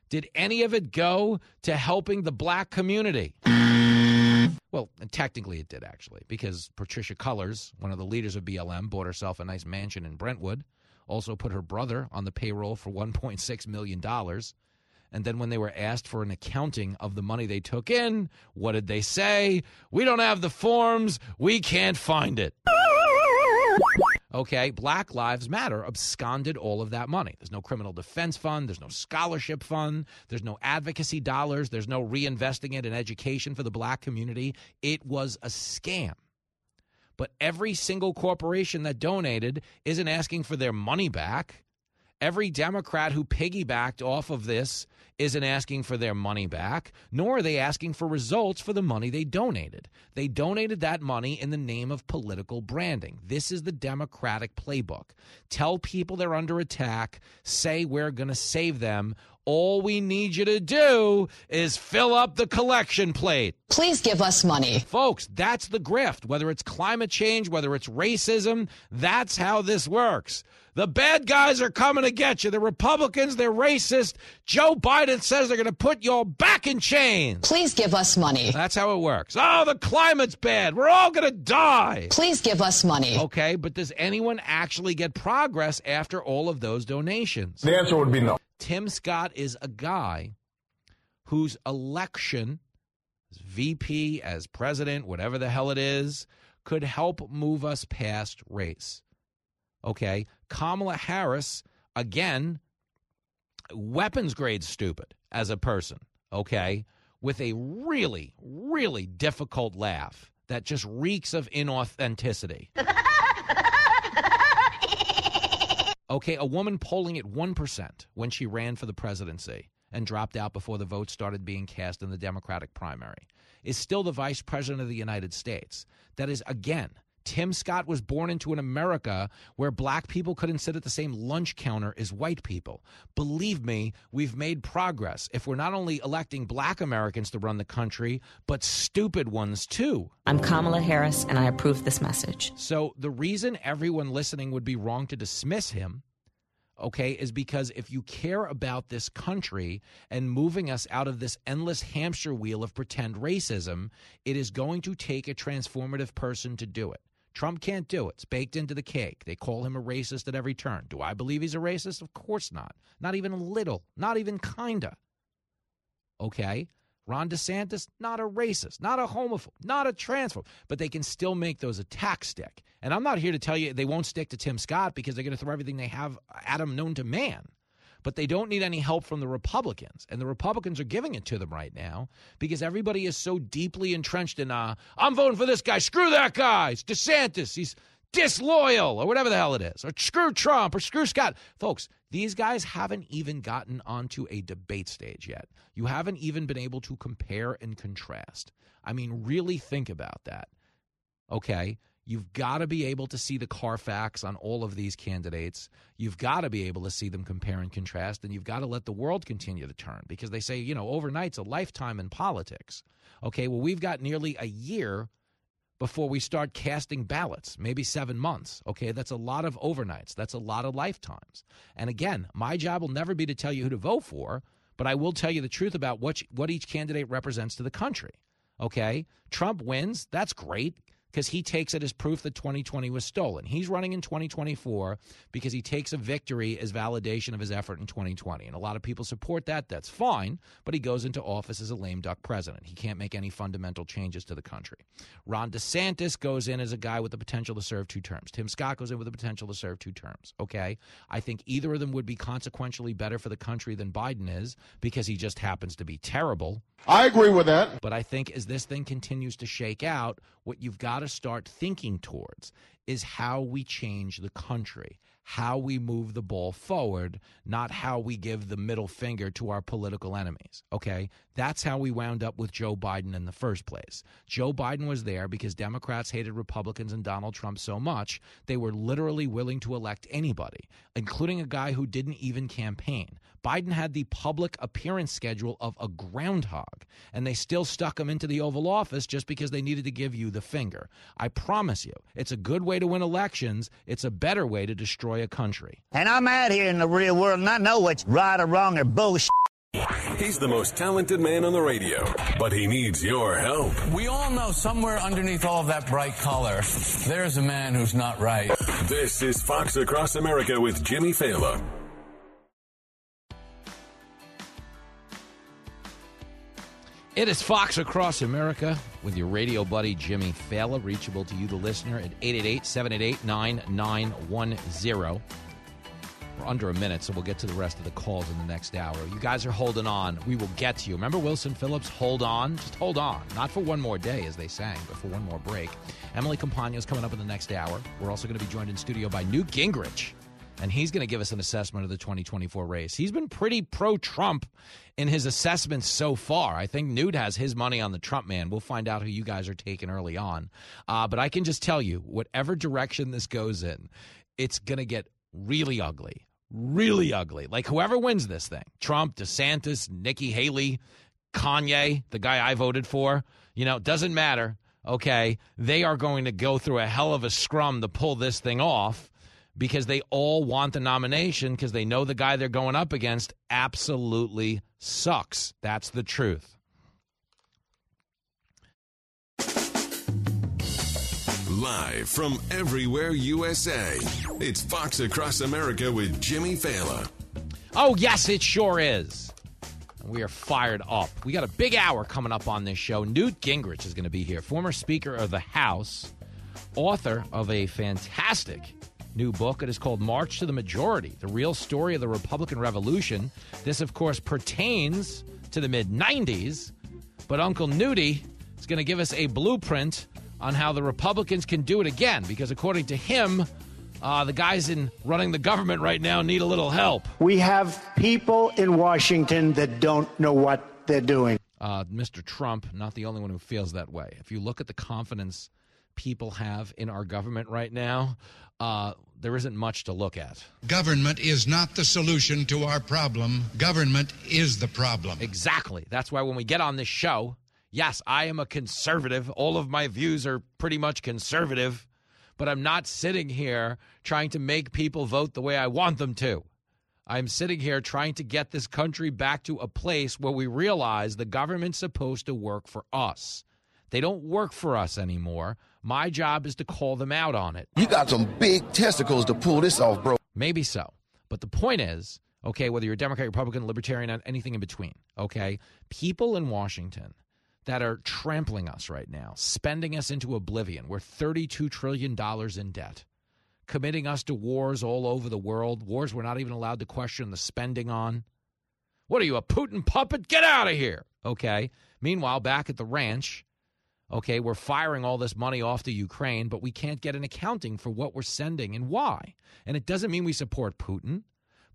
Did any of it go to helping the black community? Well, technically it did actually, because Patricia Cullors, one of the leaders of BLM, bought herself a nice mansion in Brentwood, also put her brother on the payroll for $1.6 million. And then when they were asked for an accounting of the money they took in, what did they say? We don't have the forms. We can't find it. Okay, Black Lives Matter absconded all of that money. There's no criminal defense fund, there's no scholarship fund, there's no advocacy dollars, there's no reinvesting it in education for the black community. It was a scam. But every single corporation that donated isn't asking for their money back. Every Democrat who piggybacked off of this isn't asking for their money back, nor are they asking for results for the money they donated. They donated that money in the name of political branding. This is the Democratic playbook. Tell people they're under attack, say we're going to save them. All we need you to do is fill up the collection plate. Please give us money. Folks, that's the grift. Whether it's climate change, whether it's racism, that's how this works. The bad guys are coming to get you. The Republicans, they're racist. Joe Biden says they're going to put you all back in chains. Please give us money. That's how it works. Oh, the climate's bad. We're all going to die. Please give us money. Okay, but does anyone actually get progress after all of those donations? The answer would be no. Tim Scott is a guy whose election as VP, as president, whatever the hell it is, could help move us past race. Okay. Kamala Harris, again, weapons grade stupid as a person. Okay. With a really, really difficult laugh that just reeks of inauthenticity. Okay, a woman polling at 1% when she ran for the presidency and dropped out before the votes started being cast in the Democratic primary is still the vice president of the United States. That is, again, Tim Scott was born into an America where black people couldn't sit at the same lunch counter as white people. Believe me, we've made progress if we're not only electing black Americans to run the country, but stupid ones too. I'm Kamala Harris, and I approve this message. So the reason everyone listening would be wrong to dismiss him okay, is because if you care about this country and moving us out of this endless hamster wheel of pretend racism, it is going to take a transformative person to do it. Trump can't do it. It's baked into the cake. They call him a racist at every turn. Do I believe he's a racist? Of course not. Not even a little. Not even kinda. Okay? Ron DeSantis, not a racist, not a homophobe, not a transphobe, but they can still make those attacks stick. And I'm not here to tell you they won't stick to Tim Scott because they're going to throw everything they have at him known to man. But they don't need any help from the Republicans. And the Republicans are giving it to them right now because everybody is so deeply entrenched in, uh, I'm voting for this guy. Screw that guy. It's DeSantis. He's disloyal or whatever the hell it is, or screw Trump or screw Scott. Folks, these guys haven't even gotten onto a debate stage yet. You haven't even been able to compare and contrast. I mean, really think about that. Okay? You've got to be able to see the Carfax on all of these candidates. You've got to be able to see them compare and contrast, and you've got to let the world continue to turn because they say, you know, overnight's a lifetime in politics. Okay, well, we've got nearly a year before we start casting ballots, maybe seven months. Okay, that's a lot of overnights. That's a lot of lifetimes. And again, my job will never be to tell you who to vote for, but I will tell you the truth about what, what each candidate represents to the country. Okay, Trump wins. That's great because he takes it as proof that 2020 was stolen. He's running in 2024 because he takes a victory as validation of his effort in 2020. And a lot of people support that. That's fine. But he goes into office as a lame duck president. He can't make any fundamental changes to the country. Ron DeSantis goes in as a guy with the potential to serve two terms. Tim Scott goes in with the potential to serve two terms. Okay. I think either of them would be consequentially better for the country than Biden is because he just happens to be terrible. I agree with that. But I think as this thing continues to shake out, what you've got to start thinking towards is how we change the country, how we move the ball forward, not how we give the middle finger to our political enemies. Okay? That's how we wound up with Joe Biden in the first place. Joe Biden was there because Democrats hated Republicans and Donald Trump so much, they were literally willing to elect anybody, including a guy who didn't even campaign. Biden had the public appearance schedule of a groundhog, and they still stuck him into the Oval Office just because they needed to give you the finger. I promise you, it's a good way to win elections. It's a better way to destroy a country. And I'm out here in the real world, and I know what's right or wrong or bullshit. He's the most talented man on the radio, but he needs your help. We all know somewhere underneath all of that bright color, there's a man who's not right. This is Fox Across America with Jimmy Failla. It is Fox Across America with your radio buddy Jimmy Failla, reachable to you, the listener, at 888 788 9910. We're under a minute, so we'll get to the rest of the calls in the next hour. You guys are holding on. We will get to you. Remember Wilson Phillips? Hold on. Just hold on. Not for one more day, as they sang, but for one more break. Emily Compagno is coming up in the next hour. We're also going to be joined in studio by Newt Gingrich and he's going to give us an assessment of the 2024 race. He's been pretty pro Trump in his assessments so far. I think Newt has his money on the Trump man. We'll find out who you guys are taking early on. Uh, but I can just tell you, whatever direction this goes in, it's going to get really ugly. Really ugly. Like whoever wins this thing Trump, DeSantis, Nikki Haley, Kanye, the guy I voted for, you know, doesn't matter. Okay. They are going to go through a hell of a scrum to pull this thing off because they all want the nomination because they know the guy they're going up against absolutely sucks. That's the truth. Live from everywhere USA, it's Fox Across America with Jimmy Failla. Oh, yes, it sure is. We are fired up. We got a big hour coming up on this show. Newt Gingrich is going to be here, former Speaker of the House, author of a fantastic new book. It is called March to the Majority The Real Story of the Republican Revolution. This, of course, pertains to the mid 90s, but Uncle Nudie is going to give us a blueprint on how the Republicans can do it again, because according to him, uh, the guys in running the government right now need a little help. We have people in Washington that don't know what they're doing. Uh, Mr. Trump, not the only one who feels that way. If you look at the confidence people have in our government right now, uh, there isn't much to look at. Government is not the solution to our problem. Government is the problem. Exactly. That's why when we get on this show, yes, I am a conservative. All of my views are pretty much conservative, but I'm not sitting here trying to make people vote the way I want them to. I'm sitting here trying to get this country back to a place where we realize the government's supposed to work for us. They don't work for us anymore. My job is to call them out on it. You got some big testicles to pull this off, bro. Maybe so. But the point is, okay, whether you're Democrat, Republican, Libertarian, anything in between, okay, people in Washington that are trampling us right now, spending us into oblivion. We're $32 trillion in debt, committing us to wars all over the world, wars we're not even allowed to question the spending on. What are you, a Putin puppet? Get out of here. Okay. Meanwhile, back at the ranch, Okay, we're firing all this money off to Ukraine, but we can't get an accounting for what we're sending and why. And it doesn't mean we support Putin,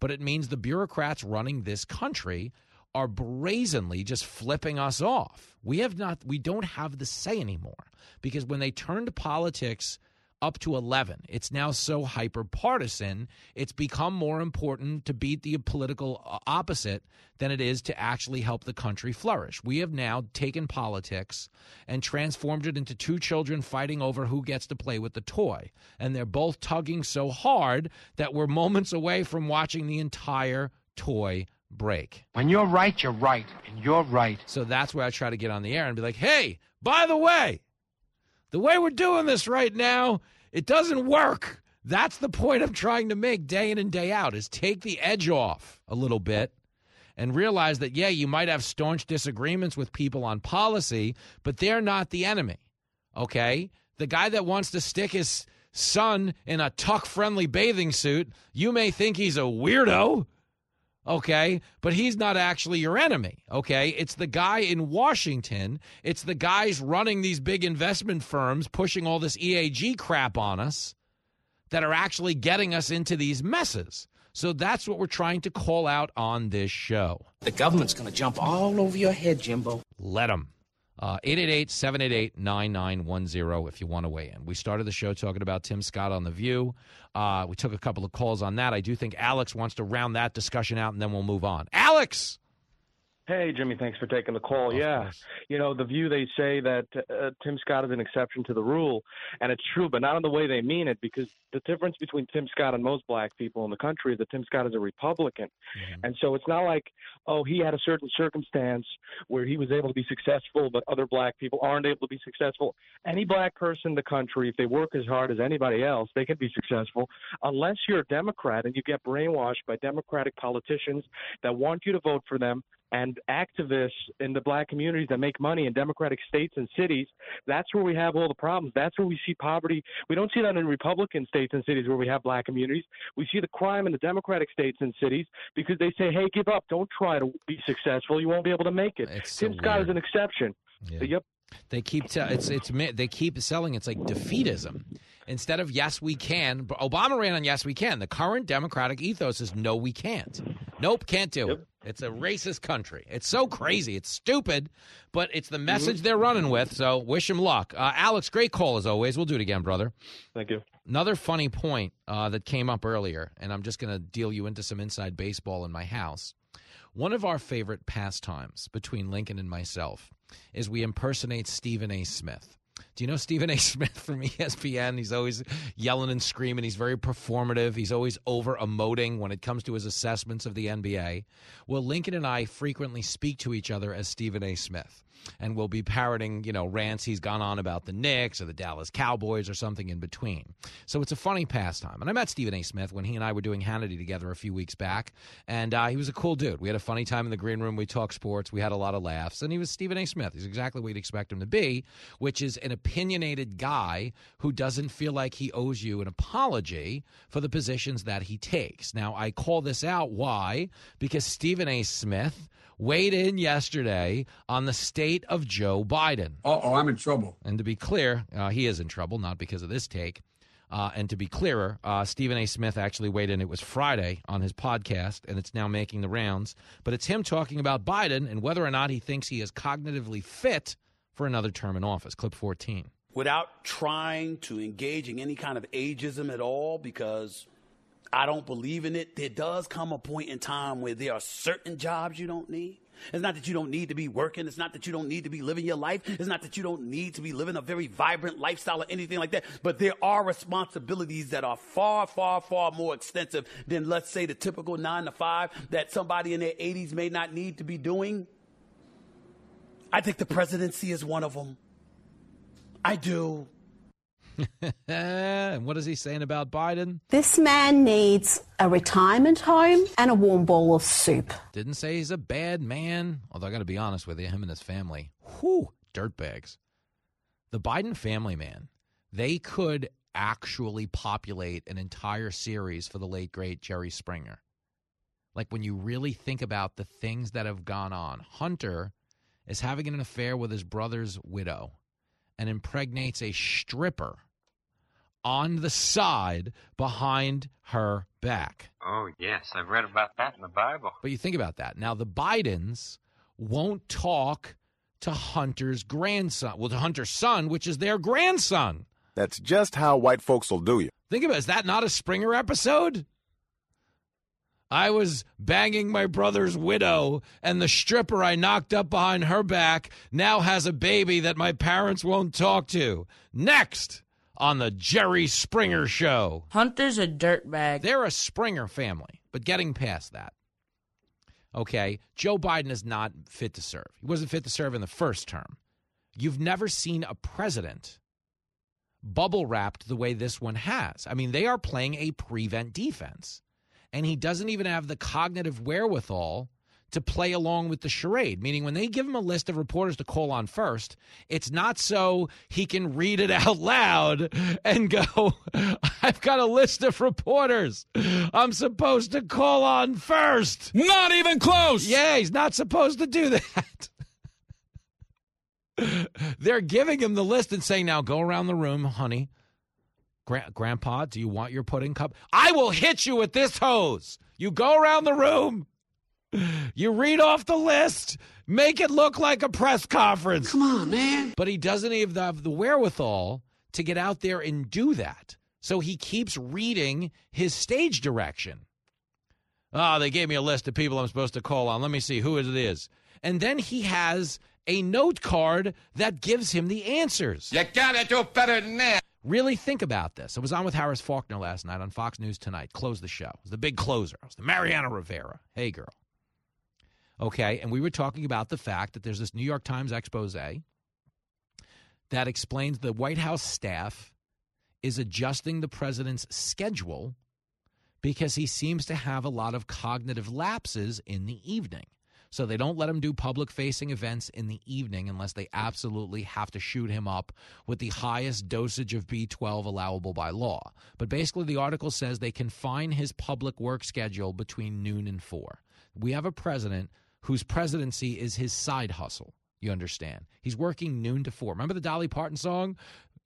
but it means the bureaucrats running this country are brazenly just flipping us off. We have not we don't have the say anymore because when they turn to politics up to 11. It's now so hyper partisan, it's become more important to beat the political uh, opposite than it is to actually help the country flourish. We have now taken politics and transformed it into two children fighting over who gets to play with the toy. And they're both tugging so hard that we're moments away from watching the entire toy break. When you're right, you're right, and you're right. So that's where I try to get on the air and be like, hey, by the way, the way we're doing this right now, it doesn't work. That's the point I'm trying to make day in and day out is take the edge off a little bit and realize that yeah, you might have staunch disagreements with people on policy, but they're not the enemy. Okay? The guy that wants to stick his son in a tuck-friendly bathing suit, you may think he's a weirdo okay? But he's not actually your enemy, okay? It's the guy in Washington. It's the guys running these big investment firms pushing all this ESG crap on us that are actually getting us into these messes. So that's what we're trying to call out on this show. The government's going to jump all over your head, Jimbo. Let them. Uh, 888 788 9910 if you want to weigh in. We started the show talking about Tim Scott on The View. Uh, we took a couple of calls on that. I do think Alex wants to round that discussion out and then we'll move on. Alex! Hey, Jimmy, thanks for taking the call. Of yeah. Course. You know, the view they say that uh, Tim Scott is an exception to the rule, and it's true, but not in the way they mean it, because the difference between Tim Scott and most black people in the country is that Tim Scott is a Republican. Mm-hmm. And so it's not like, oh, he had a certain circumstance where he was able to be successful, but other black people aren't able to be successful. Any black person in the country, if they work as hard as anybody else, they can be successful, unless you're a Democrat and you get brainwashed by Democratic politicians that want you to vote for them and activists in the black communities that make money in democratic states and cities, that's where we have all the problems. That's where we see poverty. We don't see that in Republican states and cities where we have black communities. We see the crime in the democratic states and cities because they say, hey, give up. Don't try to be successful. You won't be able to make it. It's Tim so Scott weird. is an exception. Yeah. Yep. They keep te- it's it's they keep selling it's like defeatism instead of yes we can. Obama ran on yes we can. The current Democratic ethos is no we can't. Nope, can't do yep. it. It's a racist country. It's so crazy. It's stupid, but it's the message mm-hmm. they're running with. So wish him luck. Uh, Alex, great call as always. We'll do it again, brother. Thank you. Another funny point uh, that came up earlier, and I'm just going to deal you into some inside baseball in my house. One of our favorite pastimes between Lincoln and myself is we impersonate Stephen A. Smith. Do you know Stephen A. Smith from ESPN? He's always yelling and screaming. He's very performative. He's always over emoting when it comes to his assessments of the NBA. Well, Lincoln and I frequently speak to each other as Stephen A. Smith and we'll be parroting, you know, rants he's gone on about the Knicks or the Dallas Cowboys or something in between. So it's a funny pastime. And I met Stephen A. Smith when he and I were doing Hannity together a few weeks back, and uh, he was a cool dude. We had a funny time in the green room. We talked sports. We had a lot of laughs, and he was Stephen A. Smith. He's exactly what you'd expect him to be, which is an opinionated guy who doesn't feel like he owes you an apology for the positions that he takes. Now, I call this out. Why? Because Stephen A. Smith weighed in yesterday on the state of Joe Biden. oh, I'm in trouble. And to be clear, uh, he is in trouble, not because of this take. Uh, and to be clearer, uh, Stephen A. Smith actually weighed in. It was Friday on his podcast, and it's now making the rounds. But it's him talking about Biden and whether or not he thinks he is cognitively fit for another term in office. Clip 14. Without trying to engage in any kind of ageism at all, because I don't believe in it. There does come a point in time where there are certain jobs you don't need. It's not that you don't need to be working. It's not that you don't need to be living your life. It's not that you don't need to be living a very vibrant lifestyle or anything like that. But there are responsibilities that are far, far, far more extensive than, let's say, the typical nine to five that somebody in their 80s may not need to be doing. I think the presidency is one of them. I do. And what is he saying about Biden? This man needs a retirement home and a warm bowl of soup. Didn't say he's a bad man. Although I got to be honest with you, him and his family, whew, dirtbags. The Biden family, man, they could actually populate an entire series for the late great Jerry Springer. Like when you really think about the things that have gone on, Hunter is having an affair with his brother's widow and impregnates a stripper on the side behind her back. Oh, yes. I've read about that in the Bible. But you think about that. Now, the Bidens won't talk to Hunter's grandson, well, to Hunter's son, which is their grandson. That's just how white folks will do you. Think about it. Is that not a Springer episode? I was banging my brother's widow, and the stripper I knocked up behind her back now has a baby that my parents won't talk to. Next on the Jerry Springer Show. Hunter's a dirtbag. They're a Springer family, but getting past that. Okay, Joe Biden is not fit to serve. He wasn't fit to serve in the first term. You've never seen a president bubble wrapped the way this one has. I mean, they are playing a prevent defense and he doesn't even have the cognitive wherewithal to play along with the charade. Meaning, when they give him a list of reporters to call on first, it's not so he can read it out loud and go, I've got a list of reporters I'm supposed to call on first. Not even close. Yeah, he's not supposed to do that. They're giving him the list and saying, now go around the room, honey. Gra- Grandpa, do you want your pudding cup? I will hit you with this hose. You go around the room. You read off the list. Make it look like a press conference. Come on, man. But he doesn't even have the wherewithal to get out there and do that. So he keeps reading his stage direction. Oh, they gave me a list of people I'm supposed to call on. Let me see who it is. And then he has a note card that gives him the answers. You gotta do better than that. Really think about this. I was on with Harris Faulkner last night on Fox News Tonight. Close the show. It was the big closer. It was the Mariano Rivera. Hey, girl. Okay, and we were talking about the fact that there's this New York Times expose that explains the White House staff is adjusting the president's schedule because he seems to have a lot of cognitive lapses in the evening. So they don't let him do public facing events in the evening unless they absolutely have to shoot him up with the highest dosage of B12 allowable by law. But basically, the article says they confine his public work schedule between noon and four. We have a president whose presidency is his side hustle. You understand? He's working noon to four. Remember the Dolly Parton song?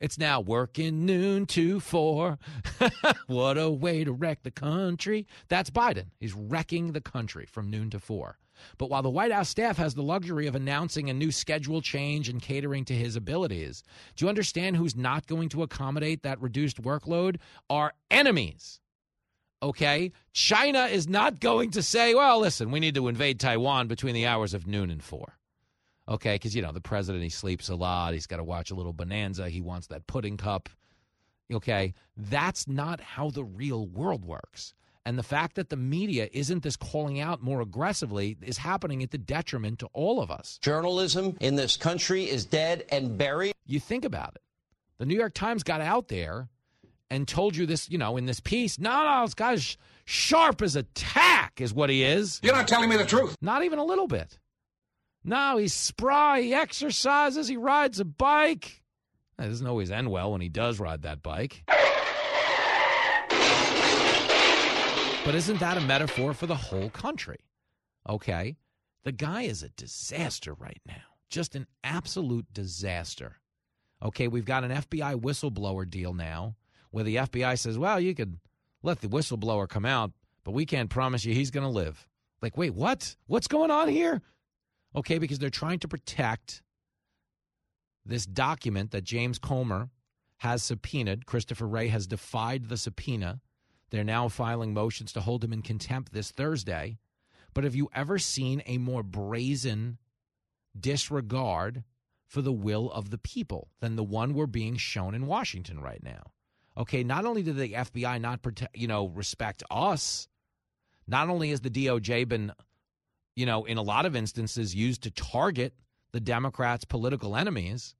It's now working noon to four. what a way to wreck the country. That's Biden. He's wrecking the country from noon to four. But while the White House staff has the luxury of announcing a new schedule change and catering to his abilities, do you understand who's not going to accommodate that reduced workload? Our enemies. Okay? China is not going to say, well, listen, we need to invade Taiwan between the hours of noon and four. Okay? Because, you know, the president, he sleeps a lot. He's got to watch a little bonanza. He wants that pudding cup. Okay? That's not how the real world works. And the fact that the media isn't this calling out more aggressively is happening at the detriment to all of us. Journalism in this country is dead and buried. You think about it. The New York Times got out there and told you this, you know, in this piece. No, no, this guy's sharp as a tack, is what he is. You're not telling me the truth. Not even a little bit. No, he's spry. He exercises. He rides a bike. It doesn't always end well when he does ride that bike. But isn't that a metaphor for the whole country? Okay. The guy is a disaster right now. Just an absolute disaster. Okay, we've got an FBI whistleblower deal now where the FBI says, well, you could let the whistleblower come out, but we can't promise you he's going to live. Like, wait, what? What's going on here? Okay, because they're trying to protect this document that James Comer has subpoenaed. Christopher Wray has defied the subpoena. They're now filing motions to hold him in contempt this Thursday. But have you ever seen a more brazen disregard for the will of the people than the one we're being shown in Washington right now? Okay, not only did the FBI not protect, you know, respect us, not only has the DOJ been, you know, in a lot of instances used to target the Democrats' political enemies,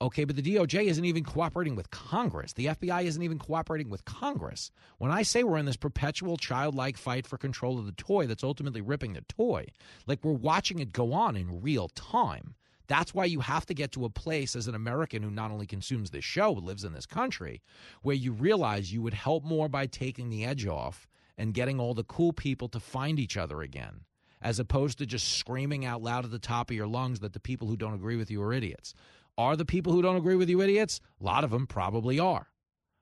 Okay, but the DOJ isn't even cooperating with Congress. The FBI isn't even cooperating with Congress. When I say we're in this perpetual childlike fight for control of the toy that's ultimately ripping the toy, like we're watching it go on in real time. That's why you have to get to a place as an American who not only consumes this show but lives in this country, where you realize you would help more by taking the edge off and getting all the cool people to find each other again, as opposed to just screaming out loud at the top of your lungs that the people who don't agree with you are idiots Are the people who don't agree with you idiots? A lot of them probably are.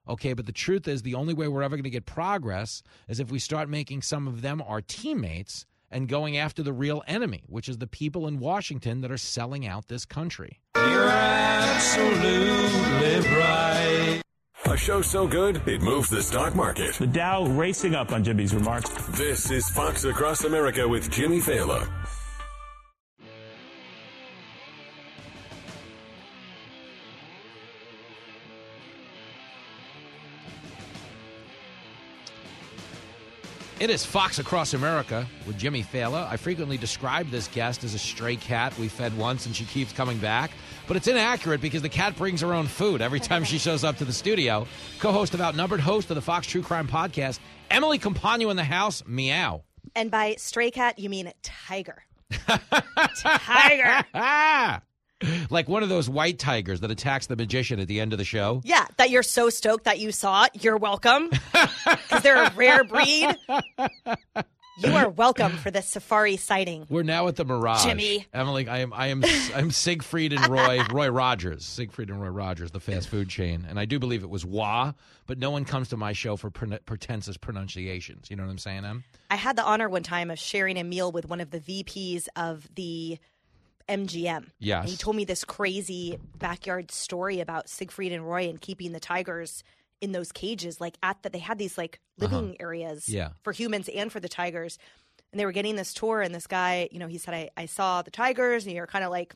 Okay, but the truth is, the only way we're ever going to get progress is if we start making some of them our teammates and going after the real enemy, which is the people in Washington that are selling out this country. You're absolutely right. A show so good, it moves the stock market. The Dow racing up on Jimmy's remarks. This is Fox Across America with Jimmy Failla. It is Fox Across America with Jimmy Failla. I frequently describe this guest as a stray cat we fed once and she keeps coming back. But it's inaccurate because the cat brings her own food every time she shows up to the studio. Co host of Outnumbered, host of the Fox True Crime Podcast, Emily Compagno in the house. Meow. And by stray cat, you mean tiger. tiger. like one of those white tigers that attacks the magician at the end of the show. Yeah, that you're so stoked that you saw it. You're welcome. Because they're a rare breed. You are welcome for this safari sighting. We're now at the Mirage. Jimmy. Emily, I am I am I'm Siegfried and Roy Roy Rogers. Siegfried and Roy Rogers, the fast food chain. And I do believe it was Wah, but no one comes to my show for pre- pretentious pronunciations. You know what I'm saying, Em? I had the honor one time of sharing a meal with one of the VPs of the MGM. Yes. And he told me this crazy backyard story about Siegfried and Roy and keeping the tigers in those cages, like at that they had these like living Uh-huh. areas Yeah. for humans and for the tigers. And they were getting this tour, and this guy, you know, he said, I, I saw the tigers, and you're kind of like,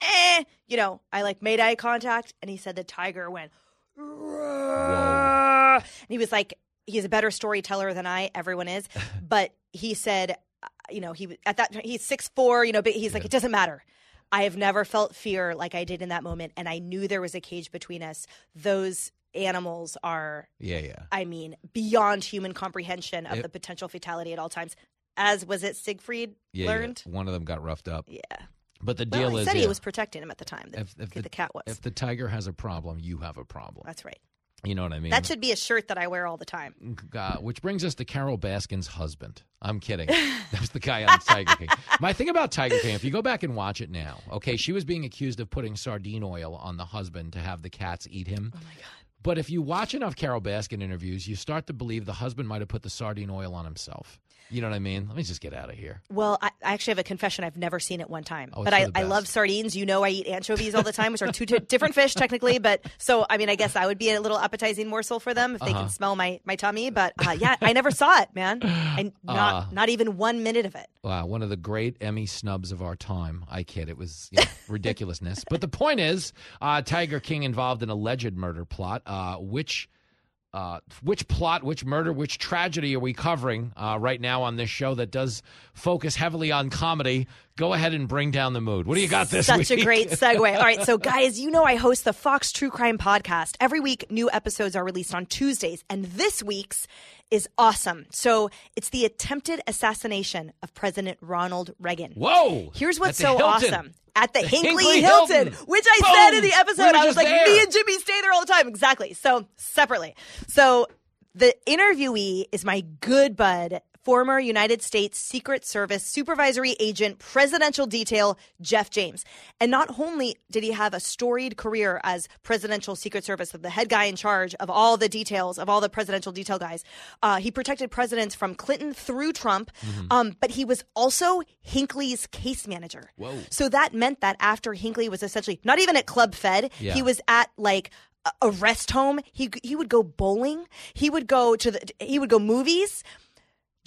eh, you know, I like made eye contact, and he said the tiger went, and he was like, he's a better storyteller than I, everyone is, but he said, Uh, you know, he at that he's six four, you know, but he's like, it doesn't matter. I have never felt fear like I did in that moment, and I knew there was a cage between us. Those animals are, Yeah, yeah. I mean, beyond human comprehension of It- the potential fatality at all times. As was it Siegfried Yeah, yeah. learned? One of them got roughed up. Yeah. But the Well, deal he is said he was protecting him at the time. The, if, if the, cat was. if the tiger has a problem, you have a problem. That's right. You know what I mean? That should be a shirt that I wear all the time. Uh, which brings us to Carole Baskin's husband. I'm kidding. that was the guy on Tiger King. My thing about Tiger King, if you go back and watch it now, okay, she was being accused of putting sardine oil on the husband to have the cats eat him. Oh my god. But if you watch enough Carole Baskin interviews, you start to believe the husband might have put the sardine oil on himself. You know what I mean? Let me just get out of here. Well, I, I actually have a confession. I've never seen it one time, Oh, but I, I love sardines. You know, I eat anchovies all the time, which are two t- different fish technically. But so, I mean, I guess I would be a little appetizing morsel for them if they Uh-huh. can smell my, my tummy. But uh, yeah, I never saw it, man, and not Uh. not even one minute of it. Wow, one of the great Emmy snubs of our time. I kid. It was you know, ridiculousness. But the point is, uh, Tiger King involved in alleged murder plot. Uh, which, uh, which plot, which murder, which tragedy are we covering uh, right now on this show that does focus heavily on comedy? Go ahead and bring down the mood. What do you got this week? Such week? a great segue. All right, so guys, you know I host the Fox True Crime podcast. Every week, new episodes are released on Tuesdays, and this week's is awesome. So it's the attempted assassination of President Ronald Reagan. Whoa! Here's what's so Hilton. awesome. At the, Hinkley, Hinckley Hilton, Hilton. which I Boom. said in the episode, were I was like, there. me and Jimmy stay there all the time. Exactly. So separately. So the interviewee is my good bud, former United States Secret Service supervisory agent, presidential detail, Jeff James. And not only did he have a storied career as presidential Secret Service, of the head guy in charge of all the details, of all the presidential detail guys, uh, he protected presidents from Clinton through Trump, Mm-hmm. um, but he was also Hinckley's case manager. Whoa. So that meant that after Hinckley was essentially not even at Club Fed, Yeah. he was at like a- a rest home. He he would go bowling. He would go to the he would go movies.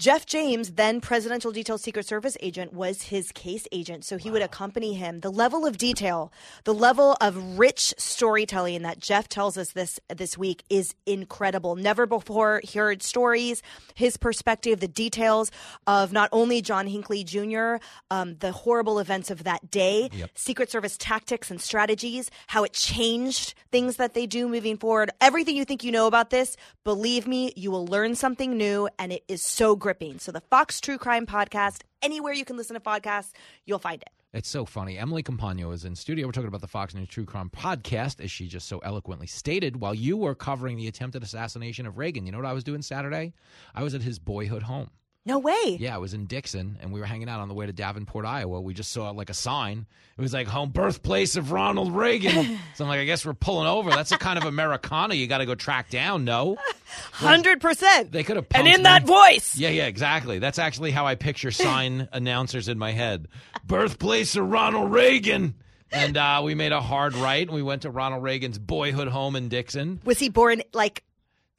Jeff James, then presidential detail Secret Service agent, was his case agent. So he would accompany him. The level of detail, the level of rich storytelling that Jeff tells us this this week is incredible. Never before heard stories, his perspective, the details of not only John Hinckley Jr., um, the horrible events of that day, Yep. Secret Service tactics and strategies, how it changed things that they do moving forward. Everything you think you know about this, believe me, you will learn something new, and it is so So, the Fox True Crime Podcast, anywhere you can listen to podcasts, you'll find it. It's so funny. Emily Compagno is in studio. We're talking about the Fox News True Crime podcast, as she just so eloquently stated, while you were covering the attempted assassination of Reagan. You know what I was doing Saturday? I was at his boyhood home. No way. Yeah, I was in Dixon, and we were hanging out on the way to Davenport, Iowa. We just saw like a sign. It was like home birthplace of Ronald Reagan. so I'm like, I guess we're pulling over. That's a kind of Americana you got to go track down. No, hundred percent. They could have and in that voice. Yeah, yeah, exactly. That's actually how I picture sign announcers in my head. Birthplace of Ronald Reagan. And uh, we made a hard right, and we went to Ronald Reagan's boyhood home in Dixon. Was he born like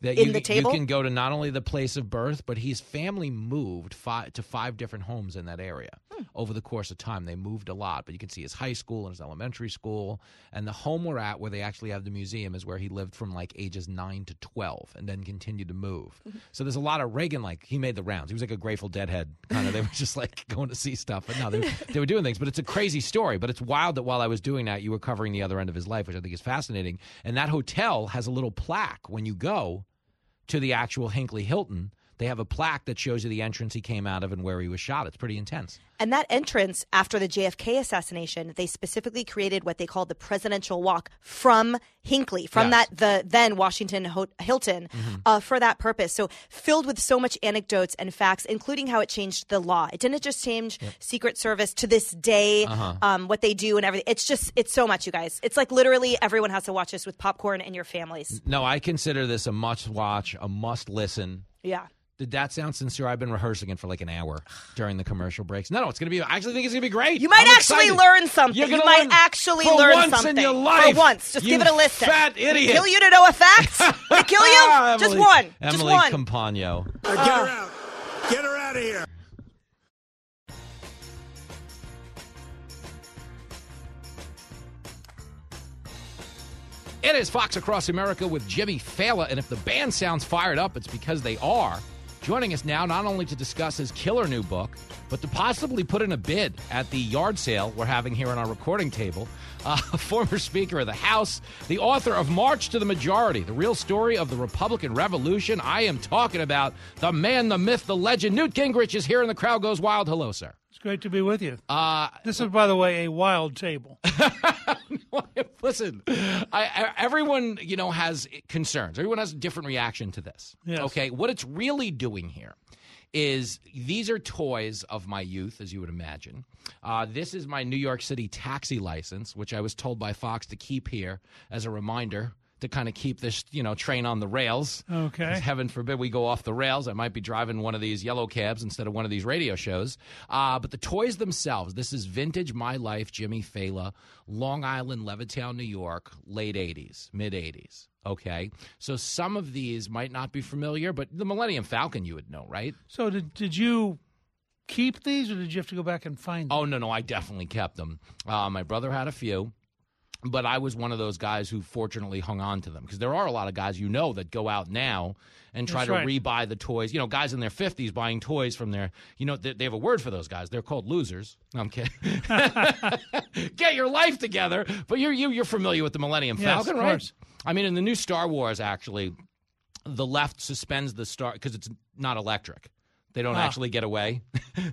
that in you, the table? You can go to not only the place of birth, but his family moved five, to five different homes in that area Hmm. over the course of time. They moved a lot, but you can see his high school and his elementary school. And the home we're at, where they actually have the museum, is where he lived from like ages nine to 12 and then continued to move. Mm-hmm. So there's a lot of Reagan, like, he made the rounds. He was like a Grateful Deadhead kind of. they were just like going to see stuff. But no, they, they were doing things. But it's a crazy story. But it's wild that while I was doing that, you were covering the other end of his life, which I think is fascinating. And that hotel has a little plaque when you go to the actual Hinckley Hilton. They have a plaque that shows you the entrance he came out of and where he was shot. It's pretty intense. And that entrance after the JFK assassination, they specifically created what they called the presidential walk from Hinckley, from Yes. that the then Washington Hilton, uh, for that purpose. So filled with so much anecdotes and facts, including how it changed the law. It didn't just change Secret Service to this day, Uh-huh. um, what they do and everything. It's just it's so much, you guys. It's like literally everyone has to watch this with popcorn and your families. No, I consider this a must watch, a must listen. Yeah. Did that sound sincere? I've been rehearsing it for like an hour during the commercial breaks. No, no, it's going to be. I actually think it's going to be great. You might I'm actually excited. learn something. You're you gonna might actually for learn once something in your life. For once, just you give it a listen. Fat idiot. it kill you to know a fact? Did kill you? just Emily- one. Emily just one. Compagno. Get her out. Get her out of here. It is Fox Across America with Jimmy Failla, and if the band sounds fired up, it's because they are. Joining us now, not only to discuss his killer new book, but to possibly put in a bid at the yard sale we're having here on our recording table, uh, former Speaker of the House, the author of March to the Majority, the real story of the Republican Revolution. I am talking about the man, the myth, the legend. Newt Gingrich is here, and the crowd goes wild. Hello, sir. It's great to be with you. Uh, this is, by the way, a wild table. Listen, I, I- everyone you know has concerns. Everyone has a different reaction to this. Yes. Okay, what it's really doing here is these are toys of my youth, as you would imagine. Uh, this is my New York City taxi license, which I was told by Fox to keep here as a reminder to kind of keep this you know train on the rails. Okay. Heaven forbid we go off the rails. I might be driving one of these yellow cabs instead of one of these radio shows. Uh, but the toys themselves, this is vintage My Life, Jimmy Failla, Long Island, Levittown, New York, late 80s, mid 80s. Okay. So some of these might not be familiar, but the Millennium Falcon you would know, right? So, did, did you keep these or did you have to go back and find them? Oh, no, no, I definitely kept them. Uh, my brother had a few. But I was one of those guys who fortunately hung on to them because there are a lot of guys you know that go out now and try That's to right. rebuy the toys. You know, guys in their 50s buying toys from their, you know, they, they have a word for those guys. They're called losers. No, I'm kidding. Get your life together. But you're, you, you're familiar with the Millennium Falcon, of right? I mean, in the new Star Wars, actually, the left suspends the star because it's not electric. They don't Ah. actually get away.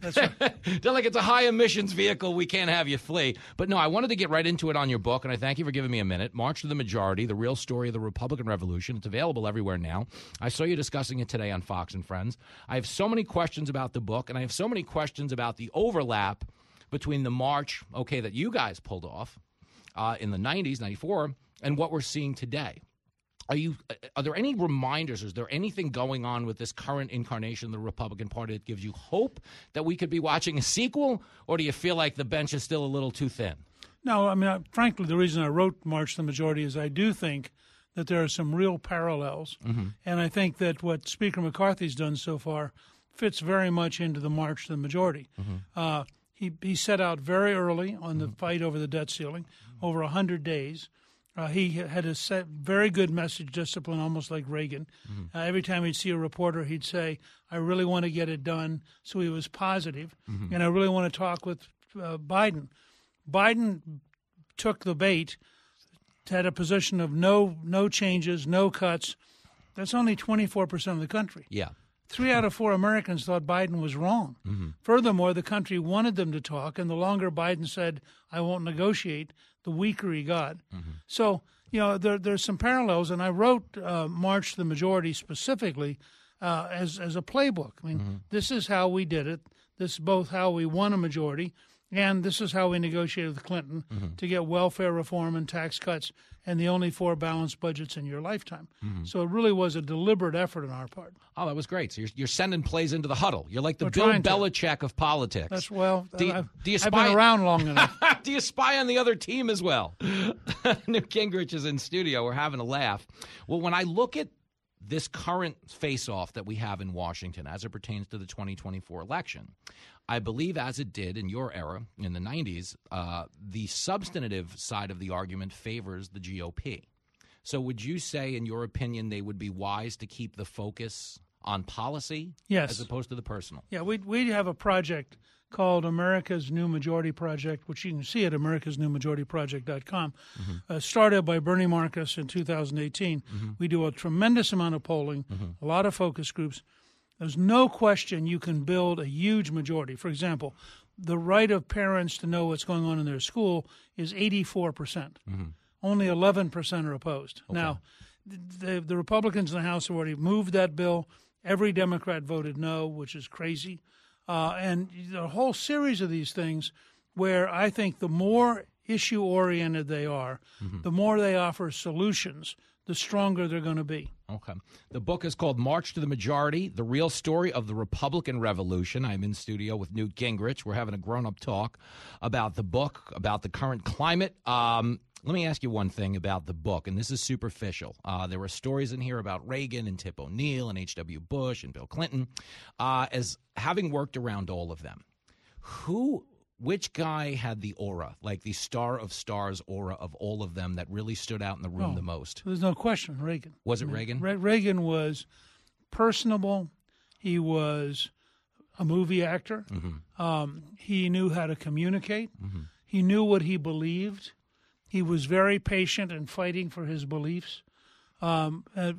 That's right. They're like, it's a high emissions vehicle. We can't have you flee. But no, I wanted to get right into it on your book, and I thank you for giving me a minute. March to the Majority, the real story of the Republican Revolution. It's available everywhere now. I saw you discussing it today on Fox and Friends. I have so many questions about the book, and I have so many questions about the overlap between the march, okay, that you guys pulled off uh, in the 90s, 94, and what we're seeing today. Are you? Uh, uh, are there any reminders? Is there anything going on with this current incarnation of the Republican Party that gives you hope that we could be watching a sequel, or do you feel like the bench is still a little too thin? No, I mean, I- frankly, the reason I wrote March the Majority is I do think that there are some real parallels. Mhm. And I think that what Speaker McCarthy's done so far fits very much into the March to the Majority. Mm-hmm. Uh, he, he set out very early on the mm-hmm. fight over the debt ceiling, mm-hmm. over 100 days. Uh, he had a set, very good message discipline, almost like Reagan. Uh, every time he'd see a reporter, he'd say, I really want to get it done. So he was positive, Mhm. And I really want to talk with uh, Biden. Biden took the bait, had a position of no no changes, no cuts. That's only 24% of the country. Yeah. Three out of four Americans thought Biden was wrong. Mhm. Furthermore, the country wanted them to talk, and the longer Biden said, I won't negotiate, the weaker he got. So, you know, there, there's some parallels, and I wrote uh, March the Majority specifically uh, as as a playbook. I mean, Mm-hmm. this is how we did it. This is both how we won a majority, and this is how we negotiated with Clinton Mm-hmm. to get welfare reform and tax cuts, and the only four balanced budgets in your lifetime. Mm-hmm. So it really was a deliberate effort on our part. Oh, that was great. So you're, you're sending plays into the huddle. You're like the We're Bill trying to. Belichick of politics. That's well. Do you, I've, do you I've spy been around long enough. do you spy on the other team as well? Newt Gingrich is in studio. We're having a laugh. Well, when I look at this current face-off that we have in Washington as it pertains to the 2024 election, I believe, as it did in your era in the 90s, uh, the substantive side of the argument favors the GOP. So, would you say, in your opinion, they would be wise to keep the focus on policy Yes. as opposed to the personal? Yeah, we we have a project called America's New Majority Project, which you can see at americasnewmajorityproject.com. Mm-hmm. Uh, started by Bernie Marcus in 2018. Mm-hmm. We do a tremendous amount of polling, mm-hmm. a lot of focus groups. There's no question you can build a huge majority. For example, the right of parents to know what's going on in their school is 84%. percent Only 11% are opposed. Now, the, the Republicans in the House have already moved that bill. Every Democrat voted no, which is crazy. Uh, and a whole series of these things where I think the more issue oriented they are, the more they offer solutions, the stronger they're going to be. Okay. The book is called March to the Majority The Real Story of the Republican Revolution. I'm in studio with Newt Gingrich. We're having a grown up talk about the book, about the current climate. Um, let me ask you one thing about the book, and this is superficial. Uh, there were stories in here about Reagan and Tip O'Neill and H.W. Bush and Bill Clinton. Uh, as having worked around all of them, who which guy had the aura, like the star of stars aura of all of them that really stood out in the room Oh. the most? There's no question, Reagan. Was it I mean, Reagan? Re- Reagan was personable. He was a movie actor. Mm-hmm. Um, he knew how to communicate. He knew what he believed. He was very patient in fighting for his beliefs. Um, uh,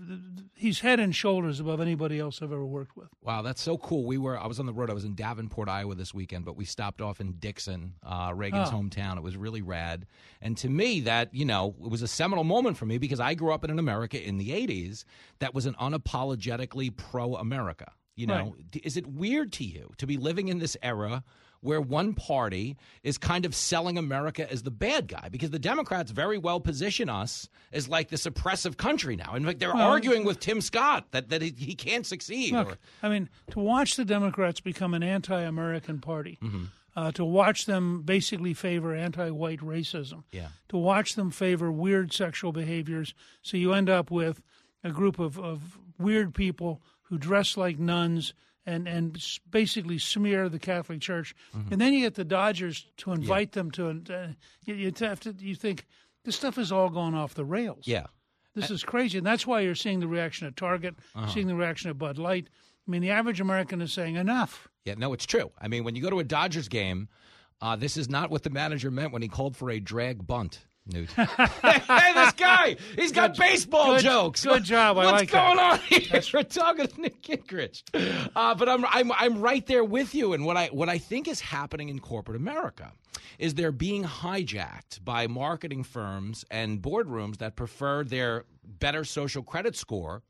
he's head and shoulders above anybody else I've ever worked with. Wow, that's so cool. We were I was on the road. I was in Davenport, Iowa this weekend, but we stopped off in Dixon, uh, Reagan's Oh. hometown. It was really rad. And to me that, you know, it was a seminal moment for me because I grew up in an America in the 80s that was an unapologetically pro-America. You know, D- is it weird to you to be living in this era where one party is kind of selling America as the bad guy because the Democrats very well position us as like this oppressive country now. In fact, they're Well, arguing with Tim Scott that, that he, he can't succeed. Look, or- I mean, to watch the Democrats become an anti-American party, Mm-hmm. uh, to watch them basically favor anti-white racism, Yeah. to watch them favor weird sexual behaviors, so you end up with a group of, of weird people who dress like nuns and and basically smear the Catholic Church, Mm-hmm. and then you get the Dodgers to invite them to. Uh, you, you have to. You think this stuff has all gone off the rails. Yeah. This is crazy, and that's why you're seeing the reaction at Target, Uh-huh. seeing the reaction at Bud Light. I mean, the average American is saying enough. Yeah, no, it's true. I mean, when you go to a Dodgers game, uh, this is not what the manager meant when he called for a drag bunt. Newt. hey, this guy, he's got baseball good- jokes. good job. I What's like that. going on here? We're talking to Newt Gingrich. Uh, but I'm, I'm, I'm right there with you. And what I, what I think is happening in corporate America is they're being hijacked by marketing firms and boardrooms that prefer their better social credit score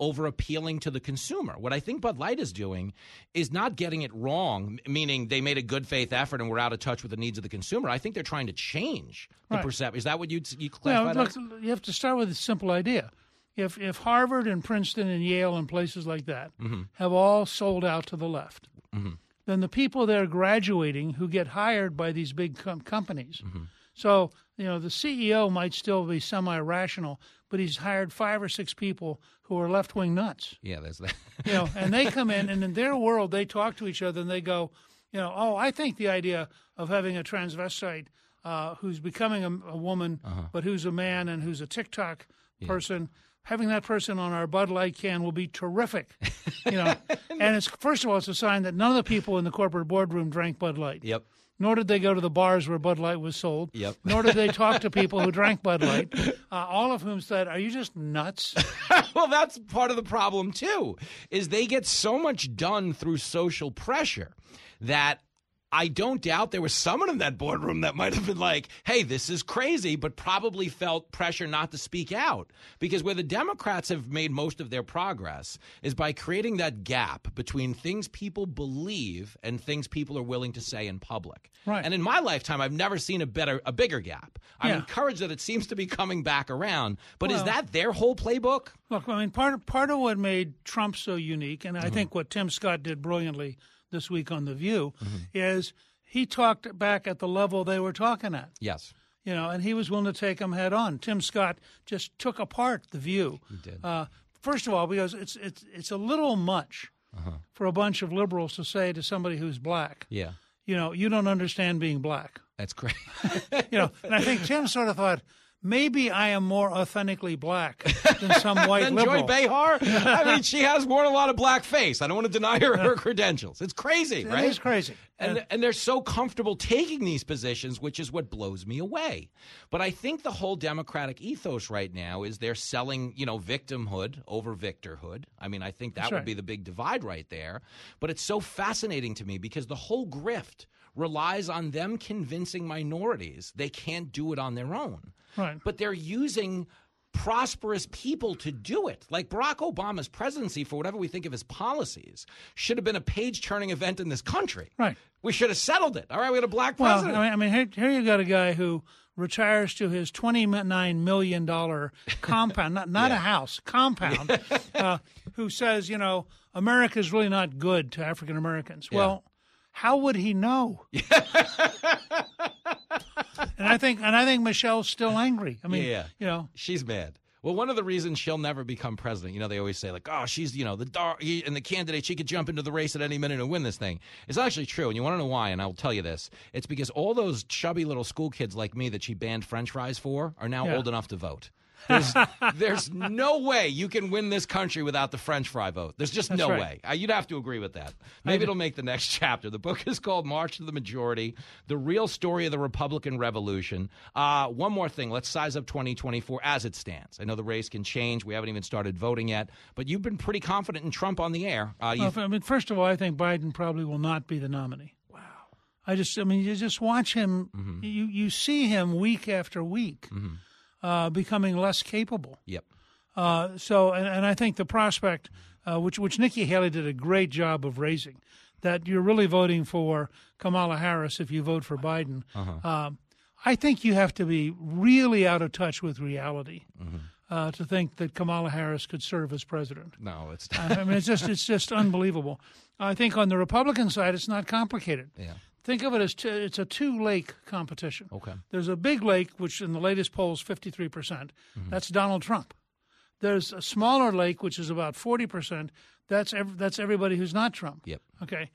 over appealing to the consumer. What I think Bud Light is doing is not getting it wrong, meaning they made a good faith effort and were out of touch with the needs of the consumer. I think they're trying to change the Right. perception. Is that what you'd, you Well, classify look, that? you have to start with a simple idea. If if Harvard and Princeton and Yale and places like that Mhm. have all sold out to the left, Mhm. then the people that are graduating who get hired by these big com- companies. Mm-hmm. So you know the CEO might still be semi-rational, but he's hired five or six people who are left-wing nuts. Yeah, there's that. you know, and they come in and in their world they talk to each other and they go, you know, oh, I think the idea of having a transvestite uh, who's becoming a, a woman, Uh-huh. but who's a man and who's a TikTok person, having that person on our Bud Light can will be terrific. You know, and it's first of all, it's a sign that none of the people in the corporate boardroom drank Bud Light. Yep. Nor did they go to the bars where Bud Light was sold. Yep. Nor did they talk to people who drank Bud Light. Uh, all of whom said, "Are you just nuts?" well, that's part of the problem too. Is they get so much done through social pressure that I don't doubt there was someone in that boardroom that might have been like, hey, this is crazy, but probably felt pressure not to speak out. Because where the Democrats have made most of their progress is by creating that gap between things people believe and things people are willing to say in public. Right. And in my lifetime, I've never seen a better, a bigger gap. I'm Yeah. encouraged that it seems to be coming back around. But is that their whole playbook? Look, I mean, part of, part of what made Trump so unique, and I Mm-hmm. think what Tim Scott did brilliantly this week on The View, Mm-hmm. is he talked back at the level they were talking at. Yes. You know, and he was willing to take them head on. Tim Scott just took apart The View. He did. Uh, first of all, because it's it's it's a little much Uh-huh. for a bunch of liberals to say to somebody who's black, Yeah. you know, you don't understand being black. That's great. You know, and I think Tim sort of thought. Maybe I am more authentically black than some white Than liberal. Joy Behar? I mean, she has worn a lot of black face. I don't want to deny her her credentials. It's crazy, right? It is crazy. And, and they're so comfortable taking these positions, which is what blows me away. But I think the whole Democratic ethos right now is they're selling, you know, victimhood over victorhood. I mean, I think that That's would right. be the big divide right there. But it's so fascinating to me because the whole grift relies on them convincing minorities they can't do it on their own. Right. But they're using prosperous people to do it. Like Barack Obama's presidency, for whatever we think of his policies, should have been a page turning event in this country. Right. We should have settled it. All right, we had a black Well, president. I mean, I mean here, here you got a guy who retires to his twenty-nine million dollar compound, not not a house, compound, uh, who says, you know, America's really not good to African Americans. Well, how would he know? and I think, and I think Michelle's still angry. I mean, yeah, you know, she's mad. Well, one of the reasons she'll never become president, you know, they always say like, "Oh, she's you know the dar- and the candidate. She could jump into the race at any minute and win this thing." It's actually true, and you want to know why? And I will tell you this: it's because all those chubby little school kids like me that she banned French fries for are now Yeah. old enough to vote. There's, there's no way you can win this country without the French fry vote. There's just That's no right. way. Uh, you'd have to agree with that. Maybe it'll make the next chapter. The book is called March to the Majority The Real Story of the Republican Revolution. Uh, one more thing. Let's size up 2024 as it stands. I know the race can change. We haven't even started voting yet, but you've been pretty confident in Trump on the air. Uh, Well, I mean, first of all, I think Biden probably will not be the nominee. Wow. I just, I mean, you just watch him. Mm-hmm. You you see him week after week uh, becoming less capable. Yep. Uh, so, and, and I think the prospect, uh, which which Nikki Haley did a great job of raising, that you're really voting for Kamala Harris if you vote for Biden. Uh-huh. Um, I think you have to be really out of touch with reality Mm-hmm. uh, to think that Kamala Harris could serve as president. No, it's I mean, it's just it's just unbelievable. I think on the Republican side, it's not complicated. Yeah. Think of it as two, it's a two lake competition. Okay. There's a big lake, which in the latest polls, 53%. percent Mm-hmm. That's Donald Trump. There's a smaller lake, which is about 40%. That's ev- that's everybody who's not Trump. Yep. Okay.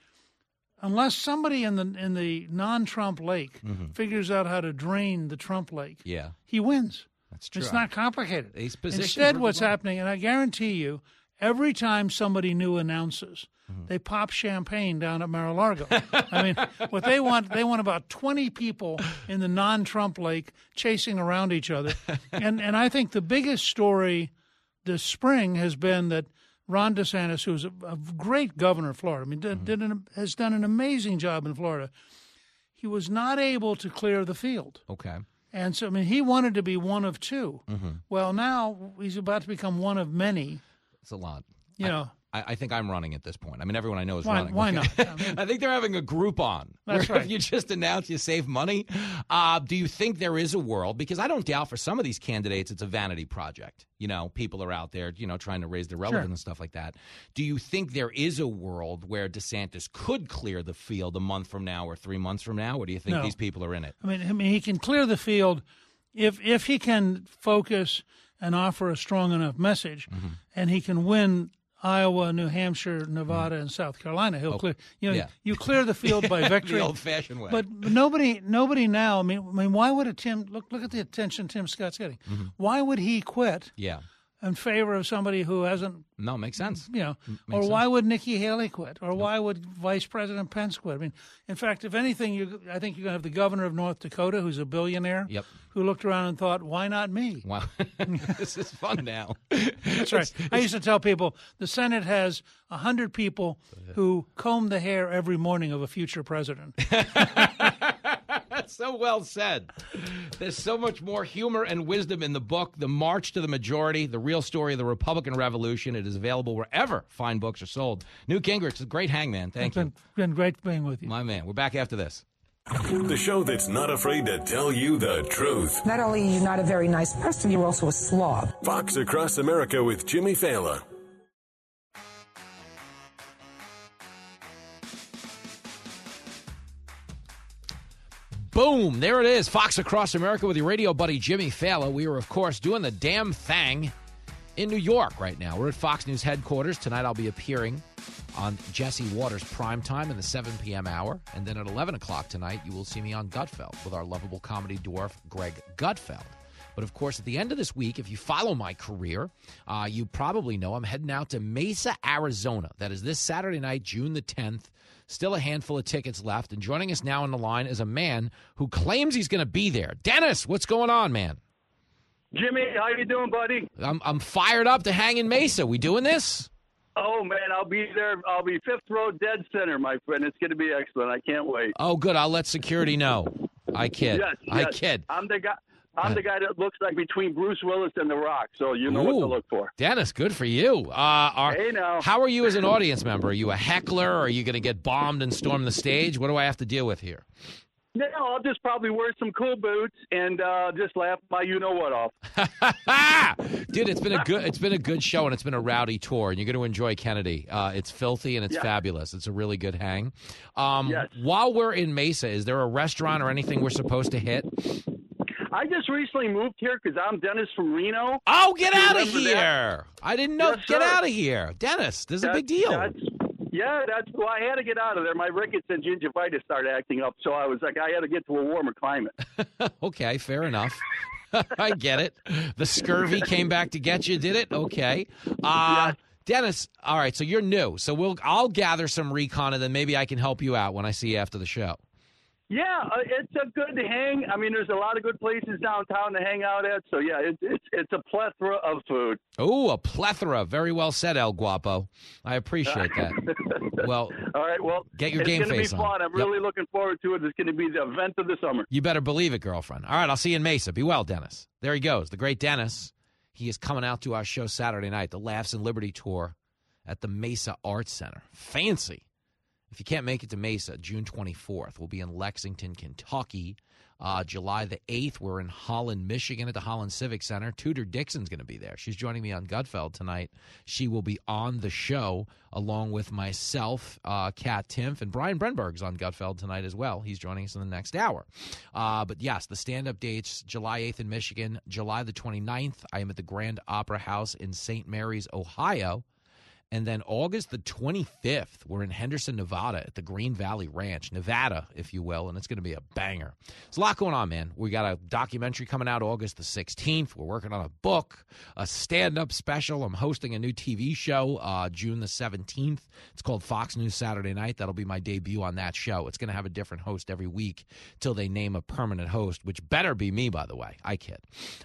Unless somebody in the in the non-Trump lake figures out how to drain the Trump lake, Mm-hmm. Yeah. he wins. That's true. It's not complicated. Instead, what's happening, and I guarantee you, every time somebody new announces, Mm-hmm. they pop champagne down at Mar-a-Lago. I mean, what they want, they want about twenty people in the non-Trump lake chasing around each other, and and I think the biggest story this spring has been that Ron DeSantis, who's a, a great governor of Florida, I mean, did, did an, has done an amazing job in Florida. He was not able to clear the field. Okay. And so, I mean, he wanted to be one of 2 Mm-hmm. Well, now he's about to become one of many. It's a lot. You know, I, I think I'm running at this point. I mean, everyone I know is Why- running. why not? I I think they're having a Groupon. That's right. If you just announce you save money, uh, do you think there is a world? Because I don't doubt for some of these candidates, it's a vanity project. You know, people are out there, you know, trying to raise their relevance Sure. and stuff like that. Do you think there is a world where DeSantis could clear the field a month from now or three months from now, or do you think No. these people are in it? I mean, I mean, he can clear the field if if he can focus and offer a strong enough message, Mm-hmm. and he can win Iowa, New Hampshire, Nevada, and South Carolina. He'll Oh, clear. You know, yeah. you clear the field by victory. the old-fashioned way. But nobody, nobody now. I mean, I mean, why would a Tim look? Look at the attention Tim Scott's getting. Mm-hmm. Why would he quit? yeah. In favor of somebody who hasn't No, makes sense. you know, M- or why sense. would Nikki Haley quit, or why would Vice President Pence quit? I mean, in fact, if anything, you, I think you're going to have the governor of North Dakota, who's a billionaire, Yep. who looked around and thought, "Why not me?" Wow, this is fun now. That's right. I used to tell people the Senate has hundred people who comb the hair every morning of a future president. That's so well said. There's so much more humor and wisdom in the book, The March to the Majority, the real story of the Republican Revolution. It is available wherever fine books are sold. Newt Gingrich, a great hangman. Thank it's you. been, been great being with you. My man. We're back after this. The show that's not afraid to tell you the truth. Not only are you not a very nice person, you're also a slob. Fox Across America with Jimmy Failla. Boom! There it is. Fox Across America with your radio buddy Jimmy Failla. We are, of course, doing the damn thing in New York right now. We're at Fox News headquarters. Tonight I'll be appearing on Jesse Watters primetime in the 7 p.m. hour. And then at 11 o'clock tonight, you will see me on Gutfeld with our lovable comedy dwarf, Greg Gutfeld. But of course, at the end of this week, if you follow my career, uh, you probably know I'm heading out to Mesa, Arizona. That is this Saturday night, June the 10th. Still a handful of tickets left. And joining us now on the line is a man who claims he's going to be there. Dennis, what's going on, man? Jimmy, how you doing, buddy? I'm, I'm fired up to hang in Mesa. We doing this? Oh man, I'll be there. I'll be fifth row, dead center, my friend. It's going to be excellent. I can't wait. Oh, good. I'll let security know. I kid. Yes, I yes. kid. I'm the guy. I'm the guy that looks like between Bruce Willis and The Rock, so you know what to look for. Dennis, good for you. Uh, are, Hey, now. How are you as an audience member? Are you a heckler? Or are you going to get bombed and storm the stage? What do I have to deal with here? No, I'll just probably wear some cool boots and uh, just laugh my you know what off. Dude, it's been a good it's been a good show and it's been a rowdy tour and you're going to enjoy Kennedy. Uh, it's filthy and it's Yeah. fabulous. It's a really good hang. Um, Yes. While we're in Mesa, is there a restaurant or anything we're supposed to hit? I just recently moved here because I'm Dennis from Reno. Oh, get out of remember that? here! I didn't know. Yes, get sir. out of here, Dennis. This is a big deal. that's- yeah, that's well. I had to get out of there. My rickets and gingivitis started acting up, so I was like, I had to get to a warmer climate. okay, fair enough. I get it. The scurvy came back to get you, did it? Okay. Uh Dennis, all right, so you're new. So we'll I'll gather some recon and then maybe I can help you out when I see you after the show. Yeah, uh, it's a good hang. I mean, there's a lot of good places downtown to hang out at. So yeah, it's it's it's a plethora of food. Oh, a plethora. Very well said, El Guapo. I appreciate that. Well, All right, well, Get your it's game gonna face be on. fun. I'm Yep. really looking forward to it. It's going to be the event of the summer. you better believe it, girlfriend. All right, I'll see you in Mesa. Be well, Dennis. There he goes, the great Dennis. He is coming out to our show Saturday night, the Laughs and Liberty Tour at the Mesa Arts Center. Fancy. If you can't make it to Mesa, June 24th, we'll be in Lexington, Kentucky. Uh, July the 8th, we're in Holland, Michigan at the Holland Civic Center. Tudor Dixon's going to be there. She's joining me on Gutfeld tonight. She will be on the show along with myself, uh, Kat Timpf, and Brian Brenberg's on Gutfeld tonight as well. He's joining us in the next hour. Uh, but yes, the stand up dates July 8th in Michigan, July the 29th, I am at the Grand Opera House in St. Mary's, Ohio. And then August the 25th, we're in Henderson, Nevada at the Green Valley Ranch, Nevada, if you will, and it's going to be a banger. There's a lot going on, man. We got a documentary coming out August the 16th. We're working on a book, a stand up special. I'm hosting a new TV show uh, June the 17th. It's called Fox News Saturday Night. That'll be my debut on that show. It's going to have a different host every week till they name a permanent host, which better be me, by the way. I kid.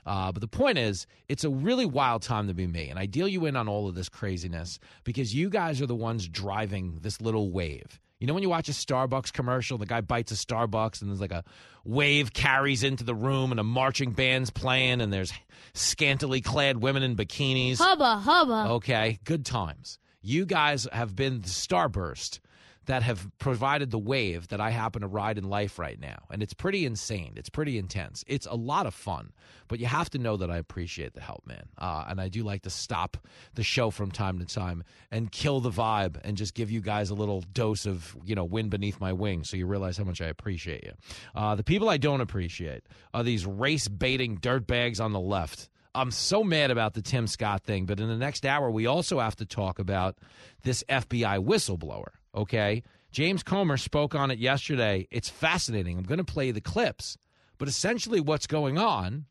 Uh, but the point is, it's a really wild time to be me. And I deal you in on all of this craziness because you guys are the ones driving this little wave. You know when you watch a Starburst commercial, the guy bites a Starburst and there's like a wave carries into the room and a marching band's playing and there's scantily clad women in bikinis. Hubba, hubba. Okay, good times. You guys have been the starburst that have provided the wave that I happen to ride in life right now. And it's pretty insane. It's pretty intense. It's a lot of fun. But you have to know that I appreciate the help, man. Uh, and I do like to stop the show from time to time and kill the vibe and just give you guys a little dose of, you know, wind beneath my wings so you realize how much I appreciate you. Uh, the people I don't appreciate are these race baiting dirtbags on the left. I'm so mad about the Tim Scott thing, but in the next hour, we also have to talk about this FBI whistleblower, okay? James Comer spoke on it yesterday. It's fascinating. I'm going to play the clips. But essentially, what's going on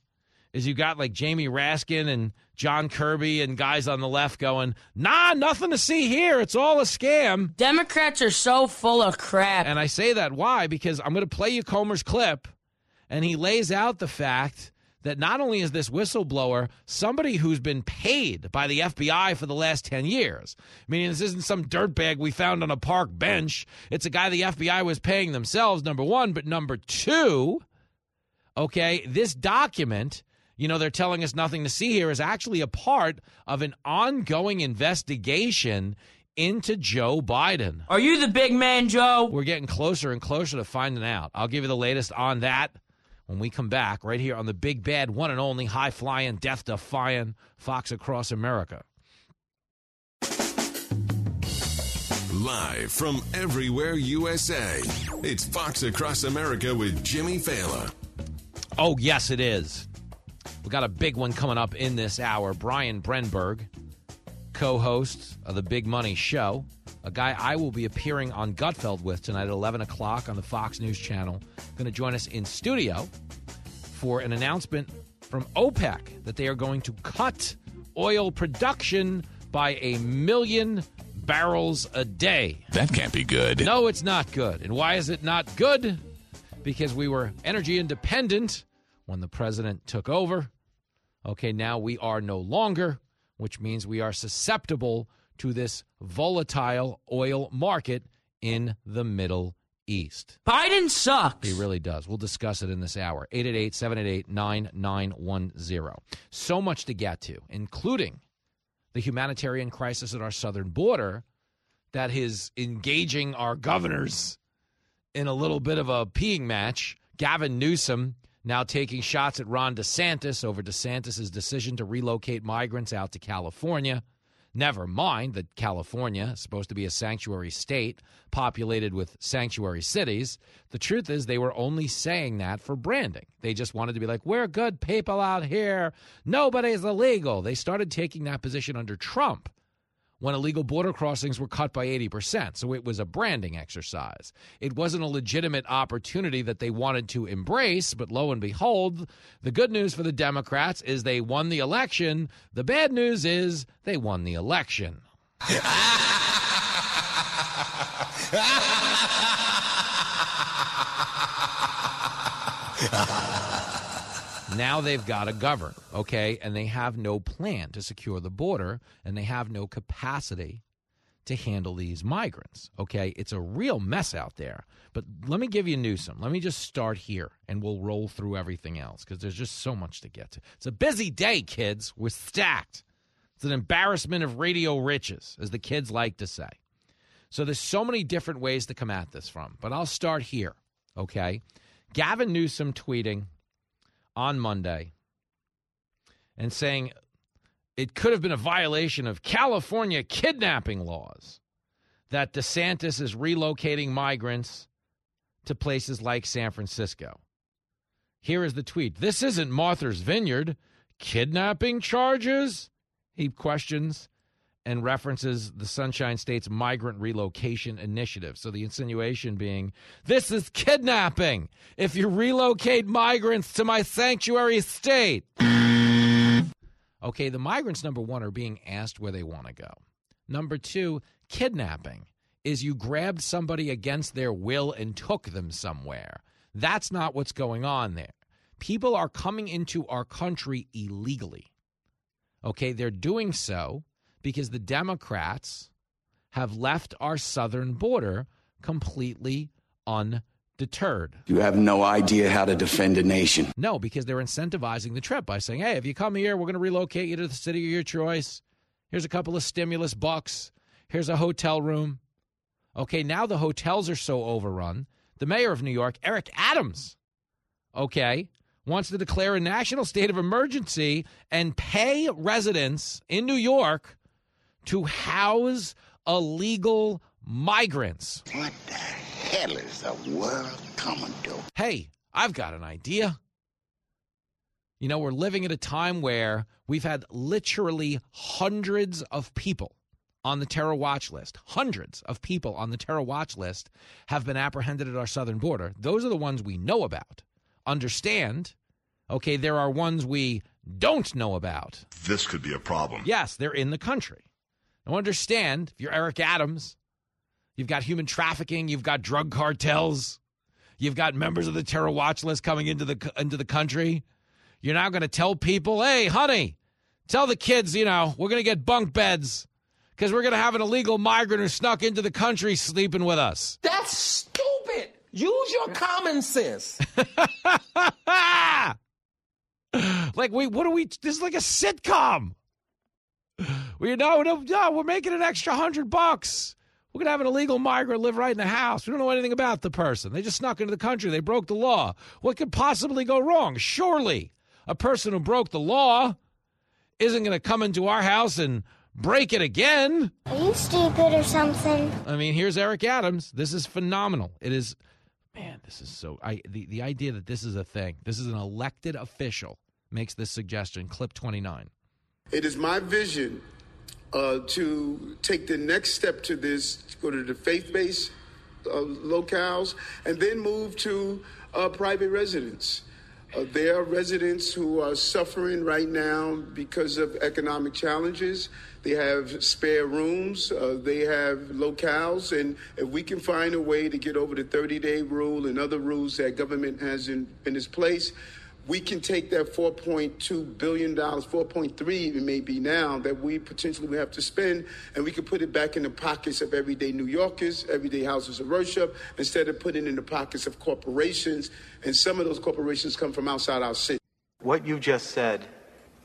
is you got like Jamie Raskin and John Kirby and guys on the left going, nah, nothing to see here. It's all a scam. Democrats are so full of crap. And I say that why? Because I'm going to play you Comer's clip, and he lays out the fact that not only is this whistleblower somebody who's been paid by the FBI for the last 10 years, meaning this isn't some dirtbag we found on a park bench. It's a guy the FBI was paying themselves, number one. But number two, okay, this document you know, they're telling us nothing to see here is actually a part of an ongoing investigation into Joe Biden. Are you the big man, Joe? We're getting closer and closer to finding out. I'll give you the latest on that when we come back right here on the big bad one and only high flying, death defying Fox Across America. Live from everywhere USA, it's Fox Across America with Jimmy Failla. Oh, yes, it is. We got a big one coming up in this hour. Brian Brenberg, co host of the Big Money Show, a guy I will be appearing on Gutfeld with tonight at 11 o'clock on the Fox News Channel, going to join us in studio for an announcement from OPEC that they are going to cut oil production by a million barrels a day. That can't be good. No, it's not good. And why is it not good? Because we were energy independent when the president took over. Okay, now we are no longer, which means we are susceptible to this volatile oil market in the Middle East. Biden sucks. He really does. We'll discuss it in this hour. 888 788 9910. So much to get to, including the humanitarian crisis at our southern border that is engaging our governors in a little bit of a peeing match. Gavin Newsom now taking shots at Ron DeSantis over DeSantis' decision to relocate migrants out to California. Never mind that California is supposed to be a sanctuary state populated with sanctuary cities. The truth is, they were only saying that for branding. They just wanted to be like, we're good people out here. Nobody's illegal. They started taking that position under Trump when illegal border crossings were cut by 80%. So it was a branding exercise. It wasn't a legitimate opportunity that they wanted to embrace, but lo and behold, the good news for the Democrats is they won the election. The bad news is they won the election. now they've got to govern, okay? And they have no plan to secure the border, and they have no capacity to handle these migrants, okay? It's a real mess out there. But let me give you Newsom. Let me just start here, and we'll roll through everything else because there's just so much to get to. It's a busy day, kids. We're stacked. It's an embarrassment of radio riches, as the kids like to say. So there's so many different ways to come at this from, but I'll start here, okay? Gavin Newsom tweeting on Monday and saying it could have been a violation of California kidnapping laws that DeSantis is relocating migrants to places like San Francisco. Here is the tweet This isn't Martha's Vineyard. Kidnapping charges? He questions and references the Sunshine State's migrant relocation initiative. So the insinuation being, this is kidnapping if you relocate migrants to my sanctuary state. okay, the migrants, number one, are being asked where they want to go. Number two, kidnapping is you grabbed somebody against their will and took them somewhere. That's not what's going on there. People are coming into our country illegally. Okay, they're doing so because the Democrats have left our southern border completely undeterred. You have no idea how to defend a nation. No, because they're incentivizing the trip by saying, hey, if you come here, we're going to relocate you to the city of your choice. Here's a couple of stimulus bucks. Here's a hotel room. Okay, now the hotels are so overrun. The mayor of New York, Eric Adams, okay, wants to declare a national state of emergency and pay residents in New York to house illegal migrants. What the hell is the world coming to? Hey, I've got an idea. You know, we're living at a time where we've had literally hundreds of people on the terror watch list. Hundreds of people on the terror watch list have been apprehended at our southern border. Those are the ones we know about, understand, Okay, there are ones we don't know about. This could be a problem. Yes, they're in the country. Now, understand if you're Eric Adams, you've got human trafficking, you've got drug cartels, you've got members of the terror watch list coming into the into the country. You're now going to tell people, "Hey, honey, tell the kids, you know, we're going to get bunk beds because we're going to have an illegal migrant who snuck into the country sleeping with us." That's stupid. Use your common sense. like we, what are we? This is like a sitcom. We no, no, no. We're making an extra hundred bucks. We're gonna have an illegal migrant live right in the house. We don't know anything about the person. They just snuck into the country. They broke the law. What could possibly go wrong? Surely, a person who broke the law isn't gonna come into our house and break it again. Are you stupid or something? I mean, here's Eric Adams. This is phenomenal. It is, man. This is so. I the the idea that this is a thing. This is an elected official makes this suggestion. Clip twenty nine. It is my vision uh, to take the next step to this, to go to the faith based uh, locales, and then move to uh, private residence. Uh, there are residents who are suffering right now because of economic challenges. They have spare rooms, uh, they have locales, and if we can find a way to get over the 30 day rule and other rules that government has in, in its place, we can take that 4.2 billion dollars, 4.3 even maybe now that we potentially would have to spend, and we could put it back in the pockets of everyday New Yorkers, everyday houses of worship, instead of putting it in the pockets of corporations. And some of those corporations come from outside our city. What you just said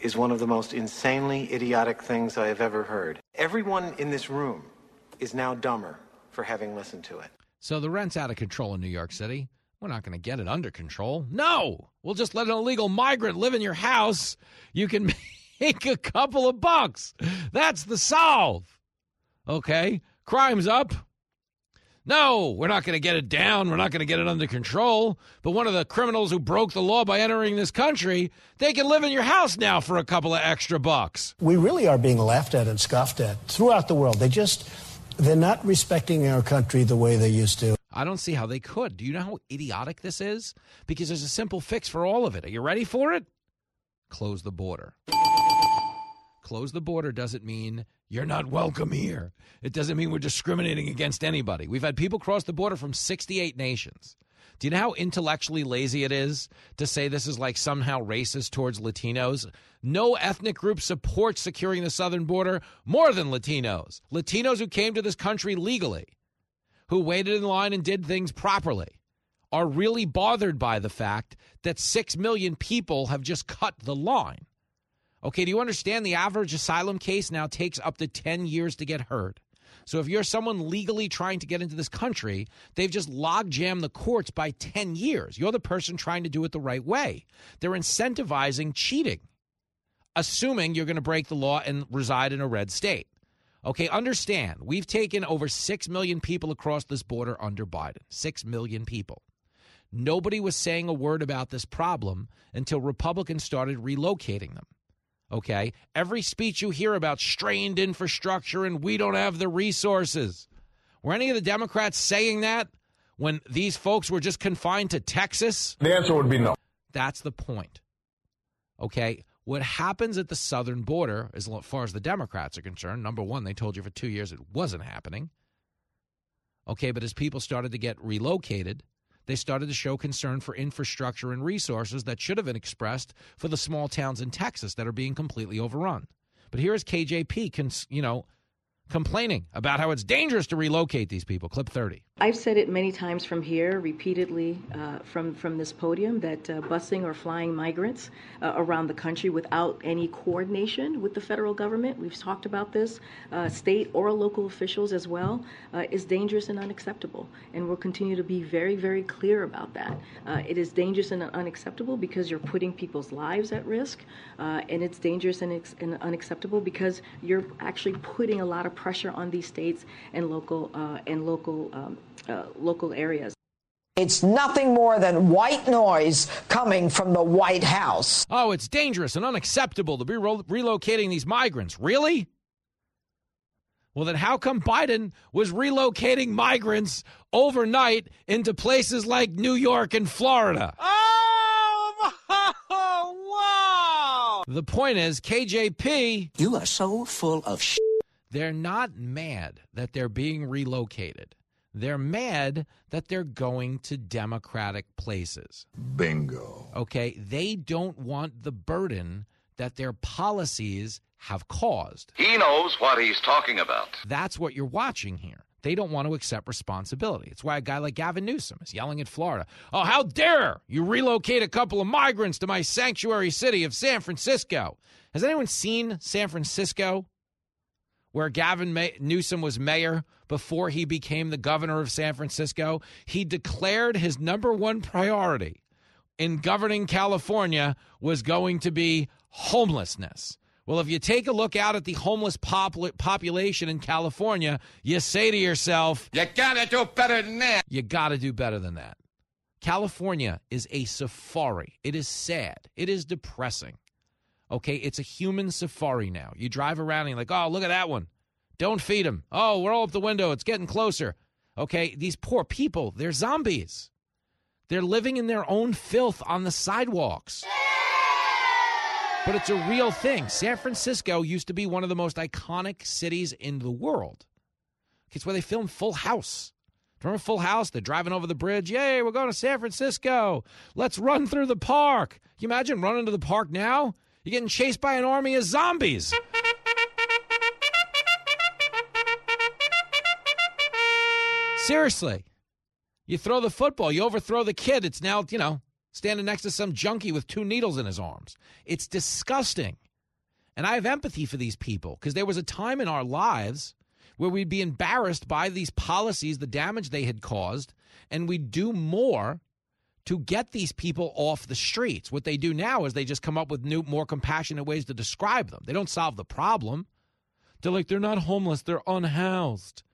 is one of the most insanely idiotic things I have ever heard. Everyone in this room is now dumber for having listened to it. So the rent's out of control in New York City. We're not going to get it under control. No, we'll just let an illegal migrant live in your house. You can make a couple of bucks. That's the solve. Okay, crime's up. No, we're not going to get it down. We're not going to get it under control. But one of the criminals who broke the law by entering this country, they can live in your house now for a couple of extra bucks. We really are being laughed at and scoffed at throughout the world. They just, they're not respecting our country the way they used to. I don't see how they could. Do you know how idiotic this is? Because there's a simple fix for all of it. Are you ready for it? Close the border. Close the border doesn't mean you're not welcome here. It doesn't mean we're discriminating against anybody. We've had people cross the border from 68 nations. Do you know how intellectually lazy it is to say this is like somehow racist towards Latinos? No ethnic group supports securing the southern border more than Latinos. Latinos who came to this country legally who waited in line and did things properly are really bothered by the fact that 6 million people have just cut the line. Okay, do you understand the average asylum case now takes up to 10 years to get heard? So if you're someone legally trying to get into this country, they've just log jammed the courts by 10 years. You're the person trying to do it the right way. They're incentivizing cheating, assuming you're going to break the law and reside in a red state. Okay, understand, we've taken over 6 million people across this border under Biden. 6 million people. Nobody was saying a word about this problem until Republicans started relocating them. Okay? Every speech you hear about strained infrastructure and we don't have the resources. Were any of the Democrats saying that when these folks were just confined to Texas? The answer would be no. That's the point. Okay? What happens at the southern border, as far as the Democrats are concerned, number one, they told you for two years it wasn't happening. Okay, but as people started to get relocated, they started to show concern for infrastructure and resources that should have been expressed for the small towns in Texas that are being completely overrun. But here is KJP, cons- you know, complaining about how it's dangerous to relocate these people. Clip 30. I've said it many times from here, repeatedly uh, from from this podium, that uh, busing or flying migrants uh, around the country without any coordination with the federal government, we've talked about this, uh, state or local officials as well, uh, is dangerous and unacceptable. And we'll continue to be very, very clear about that. Uh, it is dangerous and unacceptable because you're putting people's lives at risk, and it's dangerous and, ex- and, unacceptable because you're actually putting a lot of pressure on these states and local and local. Um, uh, local areas. It's nothing more than white noise coming from the White House. Oh, it's dangerous and unacceptable to be re- relocating these migrants. Really? Well, then how come Biden was relocating migrants overnight into places like New York and Florida? Oh, wow. The point is, KJP. You are so full of sh. They're not mad that they're being relocated. They're mad that they're going to Democratic places. Bingo. Okay. They don't want the burden that their policies have caused. He knows what he's talking about. That's what you're watching here. They don't want to accept responsibility. It's why a guy like Gavin Newsom is yelling at Florida, Oh, how dare you relocate a couple of migrants to my sanctuary city of San Francisco? Has anyone seen San Francisco? Where Gavin May- Newsom was mayor before he became the governor of San Francisco, he declared his number one priority in governing California was going to be homelessness. Well, if you take a look out at the homeless popul- population in California, you say to yourself, You gotta do better than that. You gotta do better than that. California is a safari. It is sad. It is depressing. Okay, it's a human safari now. You drive around and you're like, oh, look at that one. Don't feed him. Oh, we're all up the window. It's getting closer. Okay, these poor people, they're zombies. They're living in their own filth on the sidewalks. But it's a real thing. San Francisco used to be one of the most iconic cities in the world. It's where they filmed Full House. Remember Full House? They're driving over the bridge. Yay, we're going to San Francisco. Let's run through the park. Can you imagine running to the park now? You're getting chased by an army of zombies. Seriously. You throw the football, you overthrow the kid. It's now, you know, standing next to some junkie with two needles in his arms. It's disgusting. And I have empathy for these people because there was a time in our lives where we'd be embarrassed by these policies, the damage they had caused, and we'd do more to get these people off the streets. What they do now is they just come up with new, more compassionate ways to describe them. They don't solve the problem. They're like, they're not homeless, they're unhoused.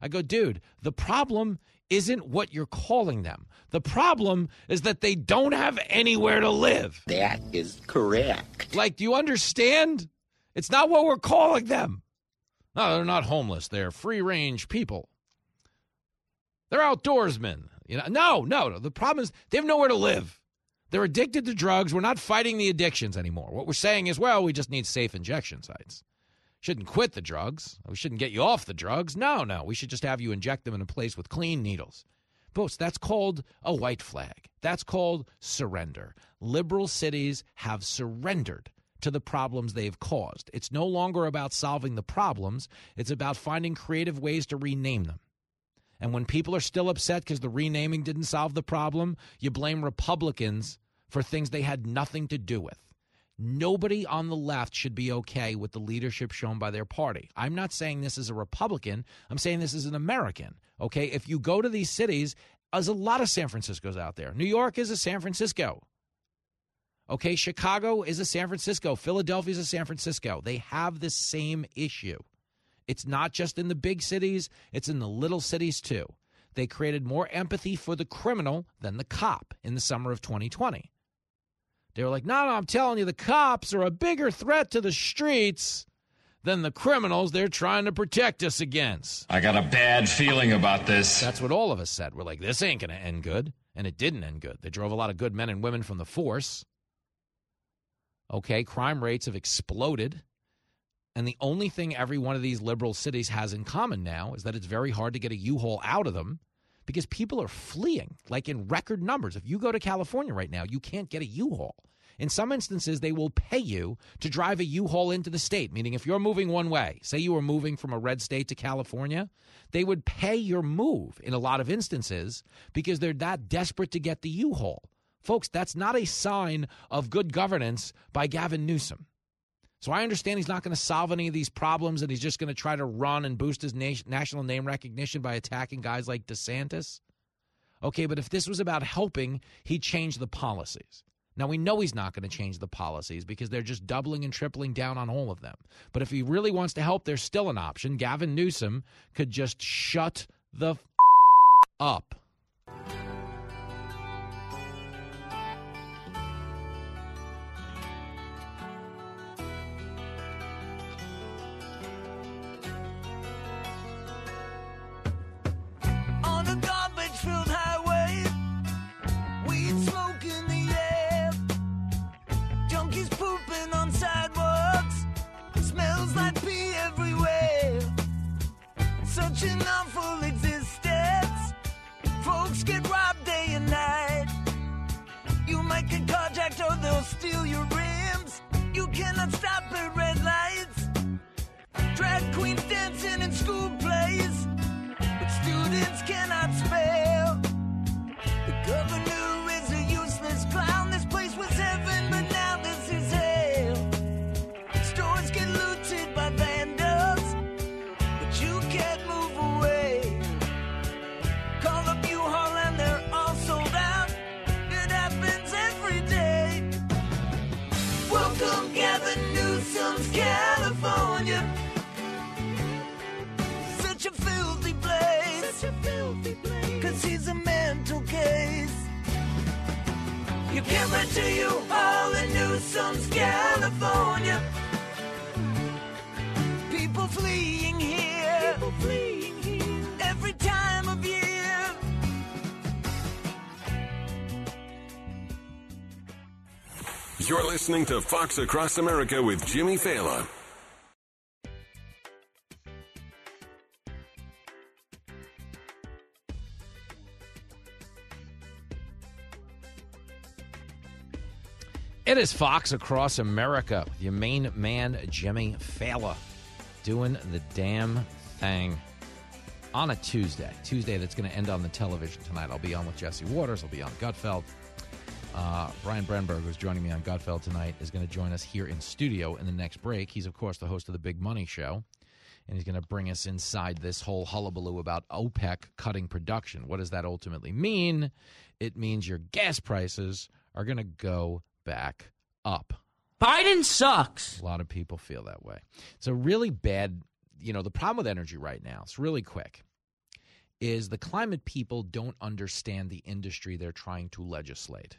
I go, dude, the problem isn't what you're calling them. The problem is that they don't have anywhere to live. That is correct. Like, do you understand? It's not what we're calling them. No, they're not homeless. They're free range people. They're outdoorsmen. You know, no, no, no. The problem is they have nowhere to live. They're addicted to drugs. We're not fighting the addictions anymore. What we're saying is, well, we just need safe injection sites. Shouldn't quit the drugs. We shouldn't get you off the drugs. No, no. We should just have you inject them in a place with clean needles. Folks, that's called a white flag. That's called surrender. Liberal cities have surrendered to the problems they've caused. It's no longer about solving the problems, it's about finding creative ways to rename them. And when people are still upset because the renaming didn't solve the problem, you blame Republicans for things they had nothing to do with. Nobody on the left should be okay with the leadership shown by their party. I'm not saying this is a Republican. I'm saying this is an American. Okay. If you go to these cities, there's a lot of San Francisco's out there. New York is a San Francisco. Okay. Chicago is a San Francisco. Philadelphia is a San Francisco. They have the same issue. It's not just in the big cities, it's in the little cities too. They created more empathy for the criminal than the cop in the summer of 2020. They were like, no, no, I'm telling you, the cops are a bigger threat to the streets than the criminals they're trying to protect us against. I got a bad feeling about this. That's what all of us said. We're like, this ain't going to end good. And it didn't end good. They drove a lot of good men and women from the force. Okay, crime rates have exploded. And the only thing every one of these liberal cities has in common now is that it's very hard to get a U-Haul out of them because people are fleeing like in record numbers. If you go to California right now, you can't get a U-Haul. In some instances, they will pay you to drive a U-Haul into the state, meaning if you're moving one way, say you were moving from a red state to California, they would pay your move in a lot of instances because they're that desperate to get the U-Haul. Folks, that's not a sign of good governance by Gavin Newsom. So I understand he's not going to solve any of these problems and he's just going to try to run and boost his na- national name recognition by attacking guys like DeSantis. Okay, but if this was about helping, he'd change the policies. Now, we know he's not going to change the policies because they're just doubling and tripling down on all of them. But if he really wants to help, there's still an option. Gavin Newsom could just shut the f- up. Listening to Fox Across America with Jimmy Failla. It is Fox Across America. With your main man, Jimmy Failla, doing the damn thing on a Tuesday. Tuesday that's going to end on the television tonight. I'll be on with Jesse Watters. I'll be on Gutfeld. Uh, Brian Brenberg, who's joining me on Gutfeld tonight, is going to join us here in studio in the next break. He's, of course, the host of the Big Money Show, and he's going to bring us inside this whole hullabaloo about OPEC cutting production. What does that ultimately mean? It means your gas prices are going to go back up. Biden sucks. A lot of people feel that way. It's a really bad, you know, the problem with energy right now, it's really quick, is the climate people don't understand the industry they're trying to legislate.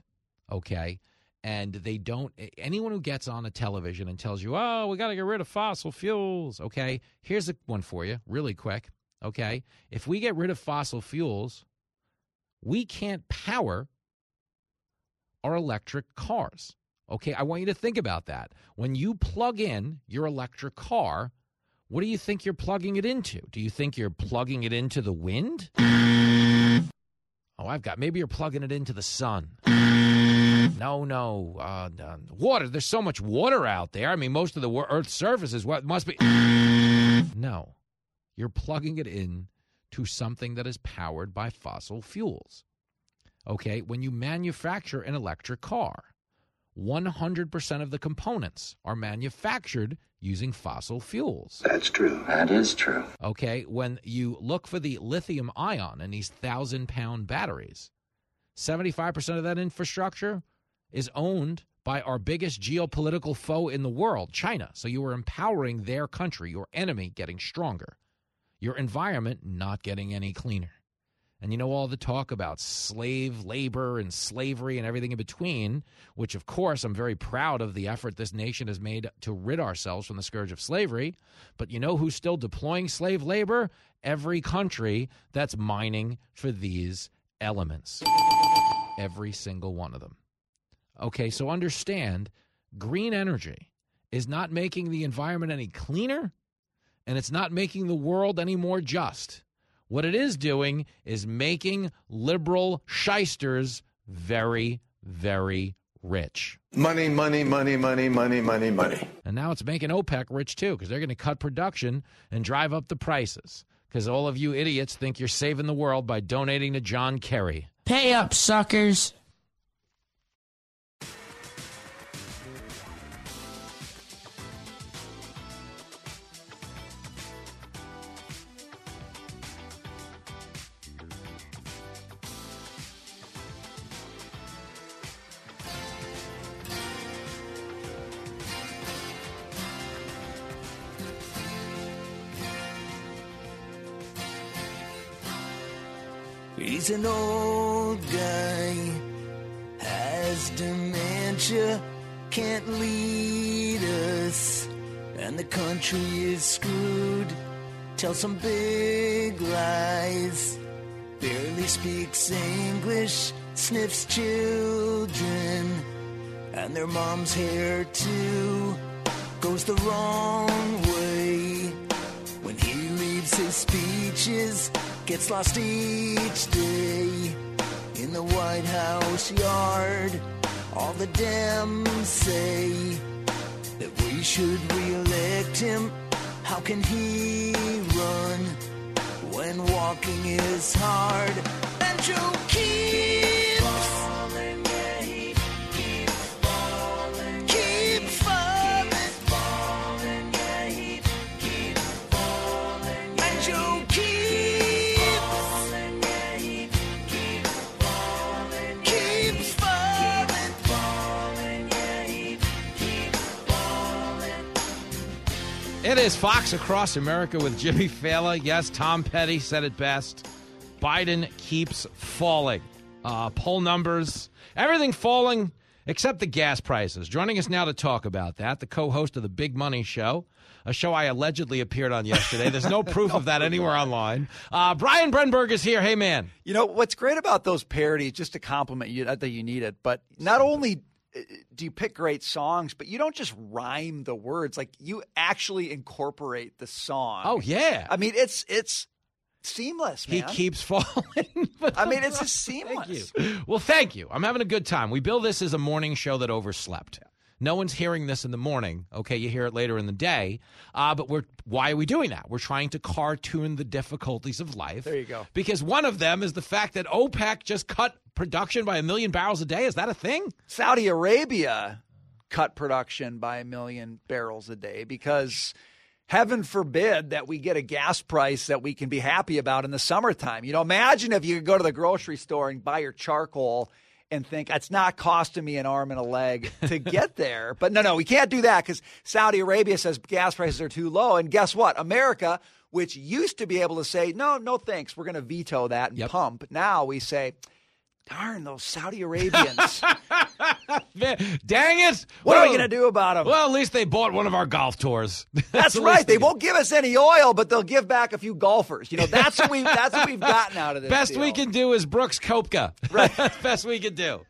Okay? And they don't, anyone who gets on a television and tells you, oh, we got to get rid of fossil fuels. Okay? Here's a one for you, really quick. Okay? If we get rid of fossil fuels, we can't power our electric cars. Okay, I want you to think about that. When you plug in your electric car, what do you think you're plugging it into? Do you think you're plugging it into the wind? Oh, I've got maybe you're plugging it into the sun. No, no, uh, water. There's so much water out there. I mean, most of the Earth's surface is what must be. No, you're plugging it in to something that is powered by fossil fuels okay, when you manufacture an electric car, 100% of the components are manufactured using fossil fuels. That's true. That is true. Okay, when you look for the lithium ion in these thousand pound batteries, 75% of that infrastructure is owned by our biggest geopolitical foe in the world, China. So you are empowering their country, your enemy getting stronger, your environment not getting any cleaner. And you know, all the talk about slave labor and slavery and everything in between, which, of course, I'm very proud of the effort this nation has made to rid ourselves from the scourge of slavery. But you know who's still deploying slave labor? Every country that's mining for these elements. Every single one of them. Okay, so understand green energy is not making the environment any cleaner, and it's not making the world any more just. What it is doing is making liberal shysters very, very rich. Money, money, money, money, money, money, money. And now it's making OPEC rich too because they're going to cut production and drive up the prices. Because all of you idiots think you're saving the world by donating to John Kerry. Pay up, suckers. An old guy, has dementia, can't lead us, and the country is screwed. Tells some big lies, barely speaks English, sniffs children, and their mom's hair too goes the wrong way. When he leaves his speeches, gets lost each day in the White House yard. All the Dems say that we should re-elect him. How can he run when walking is hard? And Joe keeps It is Fox Across America with Jimmy Failla. Yes, Tom Petty said it best. Biden keeps falling. Uh, poll numbers, everything falling except the gas prices. Joining us now to talk about that, the co host of the Big Money Show, a show I allegedly appeared on yesterday. There's no proof of that anywhere online. Uh, Brian Brenberg is here. Hey, man. You know what's great about those parodies? Just to compliment you, not that you need it, but not only Uh, do you pick great songs, but you don't just rhyme the words; like you actually incorporate the song. Oh yeah, I mean it's it's seamless. He keeps falling. I mean, it's just seamless. Thank you. Well, thank you. I'm having a good time. We bill this as a morning show that overslept. No one's hearing this in the morning. Okay, you hear it later in the day. Uh, but we're why are we doing that? We're trying to cartoon the difficulties of life. There you go. Because one of them is the fact that OPEC just cut production by a million barrels a day. Is that a thing? Saudi Arabia cut production by a million barrels a day because heaven forbid that we get a gas price that we can be happy about in the summertime. You know, imagine if you could go to the grocery store and buy your charcoal and think it's not costing me an arm and a leg to get there. but no, no, we can't do that because Saudi Arabia says gas prices are too low. And guess what? America, which used to be able to say, no, no thanks, we're going to veto that and Yep. pump. Now we say, darn, those Saudi Arabians. Dang it! What are we going to do about them? Well, at least they bought one of our golf tours. That's the right. least They won't give us any oil, but they'll give back a few golfers. You know, that's what we that's what we've gotten out of this. Best deal. we can do is Brooks Koepka. Right. That's best we can do.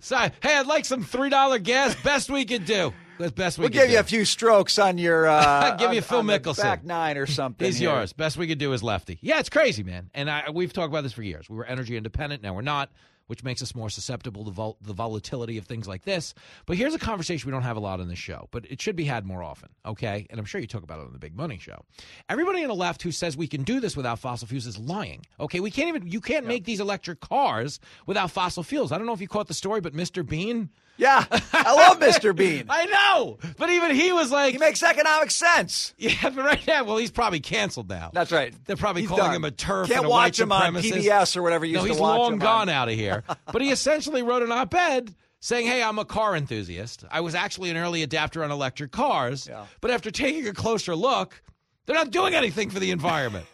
So, hey, I'd like some three dollar gas. Best we can do. That's best we We'll can give do. you a few strokes on your. Uh, Give you on- Phil on the Mickelson. back nine or something. He's here. yours. Best we could do is lefty. Yeah, it's crazy, man. And I, we've talked about this for years. We were energy independent. Now we're not, which makes us more susceptible to vol- the volatility of things like this. But here's a conversation we don't have a lot on this show, but it should be had more often. Okay, and I'm sure you talk about it on the Big Money Show. Everybody on the left who says we can do this without fossil fuels is lying. Okay, we can't even. You can't make these electric cars without fossil fuels. I don't know if you caught the story, but Mr. Bean. Yeah, I love Mr. Bean. I know, but even he was like, He makes economic sense. yeah, but right now, well, he's probably canceled now. That's right. They're probably He's calling done. him a TERF. Can't a watch him on. PBS or whatever you no, he's long gone on. out of here. but he essentially wrote an op-ed saying, "Hey, I'm a car enthusiast. I was actually an early adapter on electric cars, Yeah. but after taking a closer look, they're not doing anything for the environment."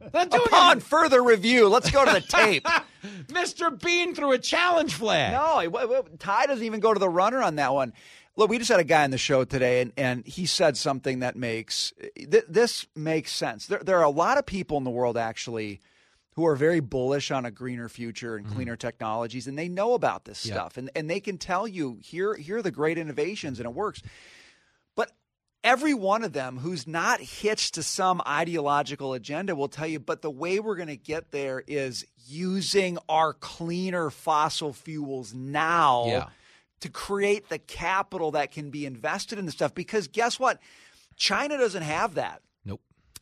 They're not doing Upon anything. further review, let's go to the tape. Mr. Bean threw a challenge flag. No, it- w- Ty doesn't even go to the runner on that one. Look, we just had a guy on the show today, and, and he said something that makes th- this makes sense. There, there are a lot of people in the world actually who are very bullish on a greener future and mm-hmm. cleaner technologies, and they know about this Yeah. stuff, and, and they can tell you here here are the great innovations, and it works. Every one of them who's not hitched to some ideological agenda will tell you, but the way we're going to get there is using our cleaner fossil fuels now Yeah. to create the capital that can be invested in the stuff. Because guess what? China doesn't have that.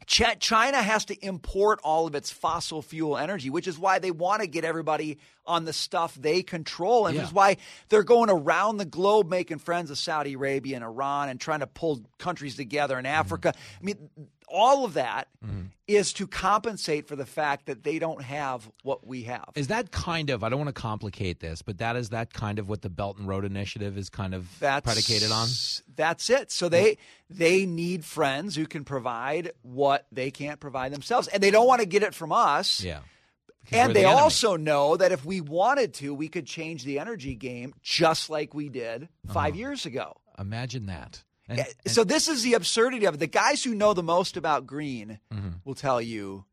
Ch- China has to import all of its fossil fuel energy, which is why they want to get everybody on the stuff they control, and Yeah. which is why they're going around the globe making friends with Saudi Arabia and Iran and trying to pull countries together in mm-hmm. Africa. I mean, all of that mm-hmm. is to compensate for the fact that they don't have what we have. Is that kind of? I don't want to complicate this, but that is that kind of what the Belt and Road Initiative is kind of That's predicated on. That's it. So they they need friends who can provide what they can't provide themselves, and they don't want to get it from us. Yeah. And they enemy. also know that if we wanted to, we could change the energy game just like we did uh-huh. 5 years ago. Imagine that. And, Yeah, so this is the absurdity of it. The guys who know the most about green Mm-hmm. will tell you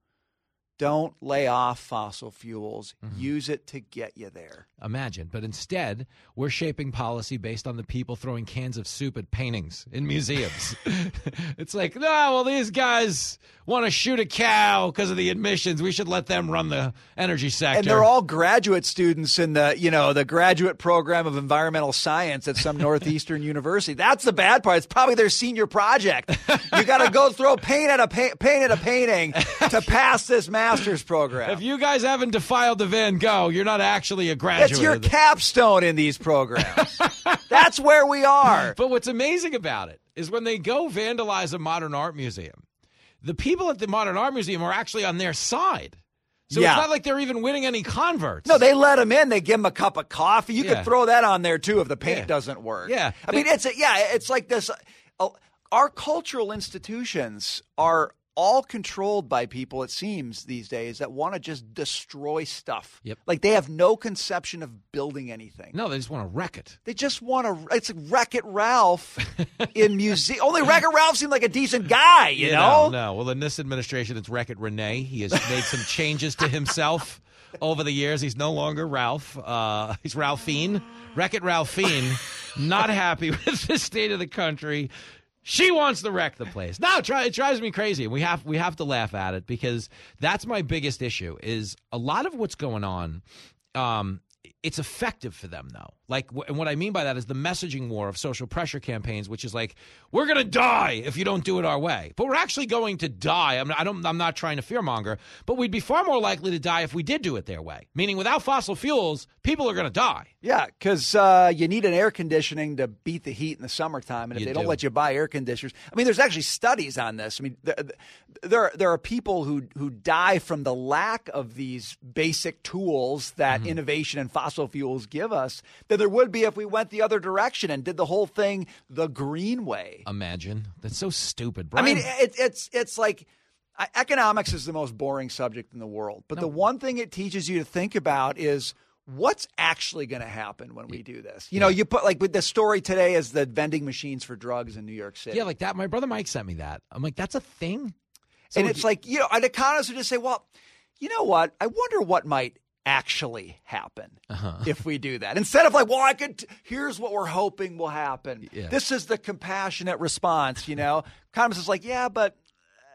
Don't lay off fossil fuels. Mm-hmm. Use it to get you there. Imagine. But instead, we're shaping policy based on the people throwing cans of soup at paintings in museums. it's like, no, well, these guys want to shoot a cow because of the admissions. We should let them run the energy sector. And they're all graduate students in the, you know, the graduate program of environmental science at some northeastern university. That's the bad part. It's probably their senior project. You got to go throw paint at a pa- paint at a painting to pass this master's program. If you guys haven't defiled the Van Gogh, you're not actually a graduate. It's your capstone in these programs. That's where we are. But what's amazing about it is when they go vandalize a modern art museum, the people at the modern art museum are actually on their side. So Yeah. it's not like they're even winning any converts. No, they let them in. They give them a cup of coffee. You Yeah. could throw that on there too if the paint Yeah. doesn't work. Yeah. I mean, it's a, yeah, it's like this. Uh, our cultural institutions are all controlled by people. It seems these days that want to just destroy stuff. Yep. Like they have no conception of building anything. No, they just want to wreck it. They just want to. It's like Wreck It Ralph in museum. Only Wreck It Ralph seemed like a decent guy. You, know. No, well, in this administration, it's Wreck It Renee. He has made some changes to himself over the years. He's no longer Ralph. Uh, he's Ralphine. Wreck It Ralphine. Not happy with the state of the country. She wants to wreck the place. No, it, it drives me crazy. We have we have to laugh at it because that's my biggest issue. Is a lot of what's going on. Um, it's effective for them though. Like, and what I mean by that is the messaging war of social pressure campaigns, which is like, we're going to die if you don't do it our way. But we're actually going to die. I'm not, I don't, I'm not trying to fearmonger, but we'd be far more likely to die if we did do it their way. Meaning, without fossil fuels, people are going to die. Yeah, because uh, you need an air conditioning to beat the heat in the summertime, and if You they don't let you buy air conditioners, I mean, there's actually studies on this. I mean, there there, there are people who who die from the lack of these basic tools that Mm-hmm. innovation and fossil fuels give us than there would be if we went the other direction and did the whole thing the green way. Imagine that's so stupid. Bro. I mean, it, it's it's like economics is the most boring subject in the world, but the one thing it teaches you to think about is what's actually going to happen when we do this. You know, you put like with the story today is the vending machines for drugs in New York City. yeah, like that. My brother Mike sent me that. I'm like, that's a thing. So and it's you- like you know, an economist would just say, "Well, you know what? I wonder what might." Actually, happen Uh-huh. if we do that instead of like, well, I could. Here's what we're hoping will happen. Yeah. This is the compassionate response. You know, economist is like, yeah, but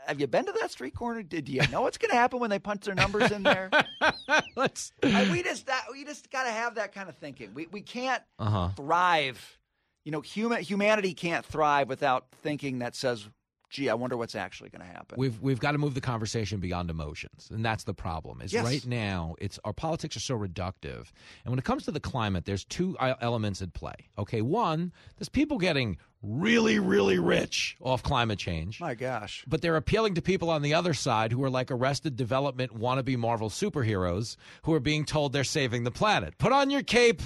have you been to that street corner? Did you know what's going to happen when they punch their numbers in there? Let's. I- we just that we just got to have that kind of thinking. We we can't Uh-huh. thrive. You know, human humanity can't thrive without thinking that says, "Gee, I wonder what's actually going to happen." We've we've got to move the conversation beyond emotions, and that's the problem. Is Yes. right now it's our politics are so reductive, and when it comes to the climate, there's two uh, elements at play. Okay, one, there's people getting really really rich off climate change. My gosh. But they're appealing to people on the other side who are like arrested development wannabe Marvel superheroes who are being told they're saving the planet. Put on your cape.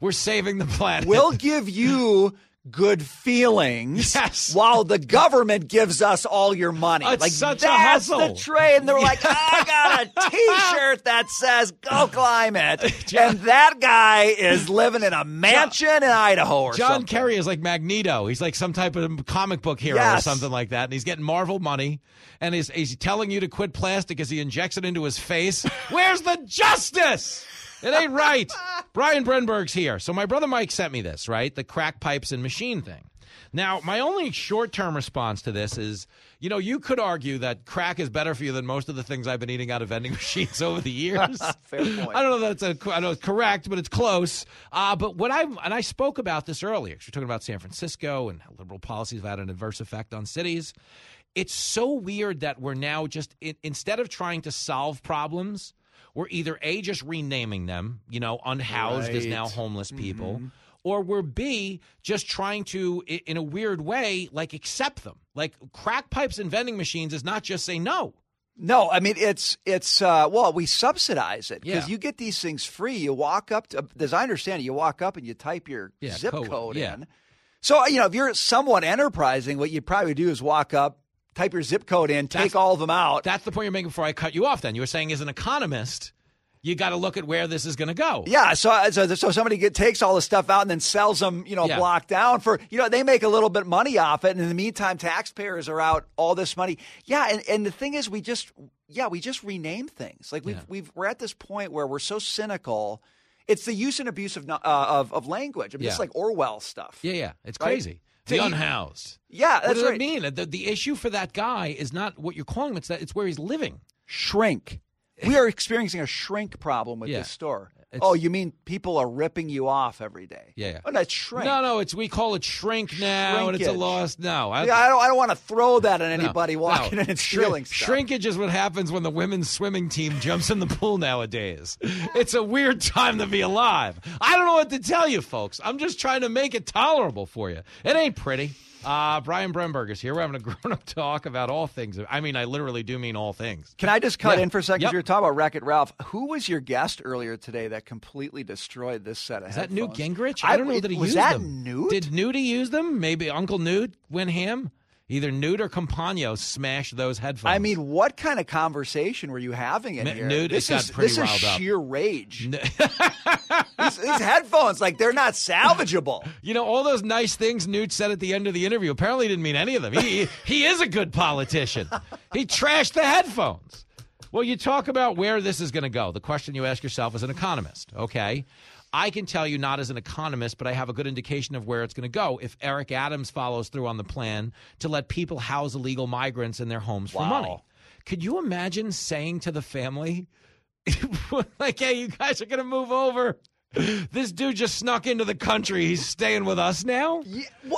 We're saving the planet. We'll give you good feelings Yes. while the government gives us all your money. It's like such a that's hustle. the trade. They're like, I got a T-shirt that says "Go Climate," and that guy is living in a mansion in Idaho or John something. Kerry is like Magneto. He's like some type of comic book hero or something like that. And he's getting Marvel money. And he's, he's telling you to quit plastic as he injects it into his face. Where's the justice? It ain't right. Brian Brenberg's here. So my brother Mike sent me this, right? The crack pipes and machine thing. Now, my only short term response to this is you know, you could argue that crack is better for you than most of the things I've been eating out of vending machines over the years. Fair point. I don't know that it's a, I know it's correct, but it's close. Uh, but what I and I spoke about this earlier. 'cause We're talking about San Francisco and how liberal policies have had an adverse effect on cities. It's so weird that we're now just in, instead of trying to solve problems, we're either a just renaming them, you know, unhoused Right. now homeless people. Mhm. Or we're B, just trying to, in a weird way, like accept them. Like crack pipes and vending machines is not just say no. No, I mean it's it's uh, well we subsidize it because Yeah. you get these things free. You walk up to, as I understand it, you walk up and you type your Yeah, zip code, code, yeah. in. So you know if you're somewhat enterprising, what you'd probably do is walk up, type your zip code in, take That's- all of them out. That's the point you're making before I cut you off. Then you were saying, as an economist, you got to look at where this is going to go. Yeah, so, so so somebody get, takes all the stuff out and then sells them, you know, Yeah. block down for you know they make a little bit money off it, and in the meantime, taxpayers are out all this money. Yeah, and, and the thing is, we just yeah we just rename things. Like we've Yeah. we've we're at this point where we're so cynical. It's the use and abuse of uh, of, of language. I mean, Yeah. It's like Orwell stuff. Yeah, yeah, it's Right? crazy. To The eat- unhoused. Yeah, what does right. it mean? The, the issue for that guy is not what you're calling him; it's that it's where he's living. Shrink. We are experiencing a shrink problem with Yeah. this store. It's- oh, you mean people are ripping you off every day? Yeah, yeah. Oh, that's shrink. No, no, it's we call it shrink now, and it's a loss. No, I, Yeah, I don't. I don't want to throw that at anybody no. walking in and stealing stuff. Shrinkage is what happens when the women's swimming team jumps in the pool nowadays. It's a weird time to be alive. I don't know what to tell you, folks. I'm just trying to make it tolerable for you. It ain't pretty. Uh, Brian Brenberg is here. We're having a grown-up talk about all things. I mean, I literally do mean all things. Can I just cut Yeah. in for a second? Yep. You're talking about Wreck It Ralph. Who was your guest earlier today that completely destroyed this set of Is that Newt? Gingrich? I don't know that he was used that them. Newt? Did Newty use them? Maybe Uncle Newt went ham. Either Newt or Compagno smashed those headphones. I mean, what kind of conversation were you having in M- here? Newt, it this got is pretty this is up. sheer rage. these, these headphones, like they're not salvageable. You know, all those nice things Newt said at the end of the interview apparently didn't mean any of them. He, he is a good politician. He trashed the headphones. Well, you talk about where this is going to go. The question you ask yourself as an economist, okay? I can tell you not as an economist, but I have a good indication of where it's going to go if Eric Adams follows through on the plan to let people house illegal migrants in their homes for money. Could you imagine saying to the family, like, hey, you guys are going to move over? This dude just snuck into the country. He's staying with us now.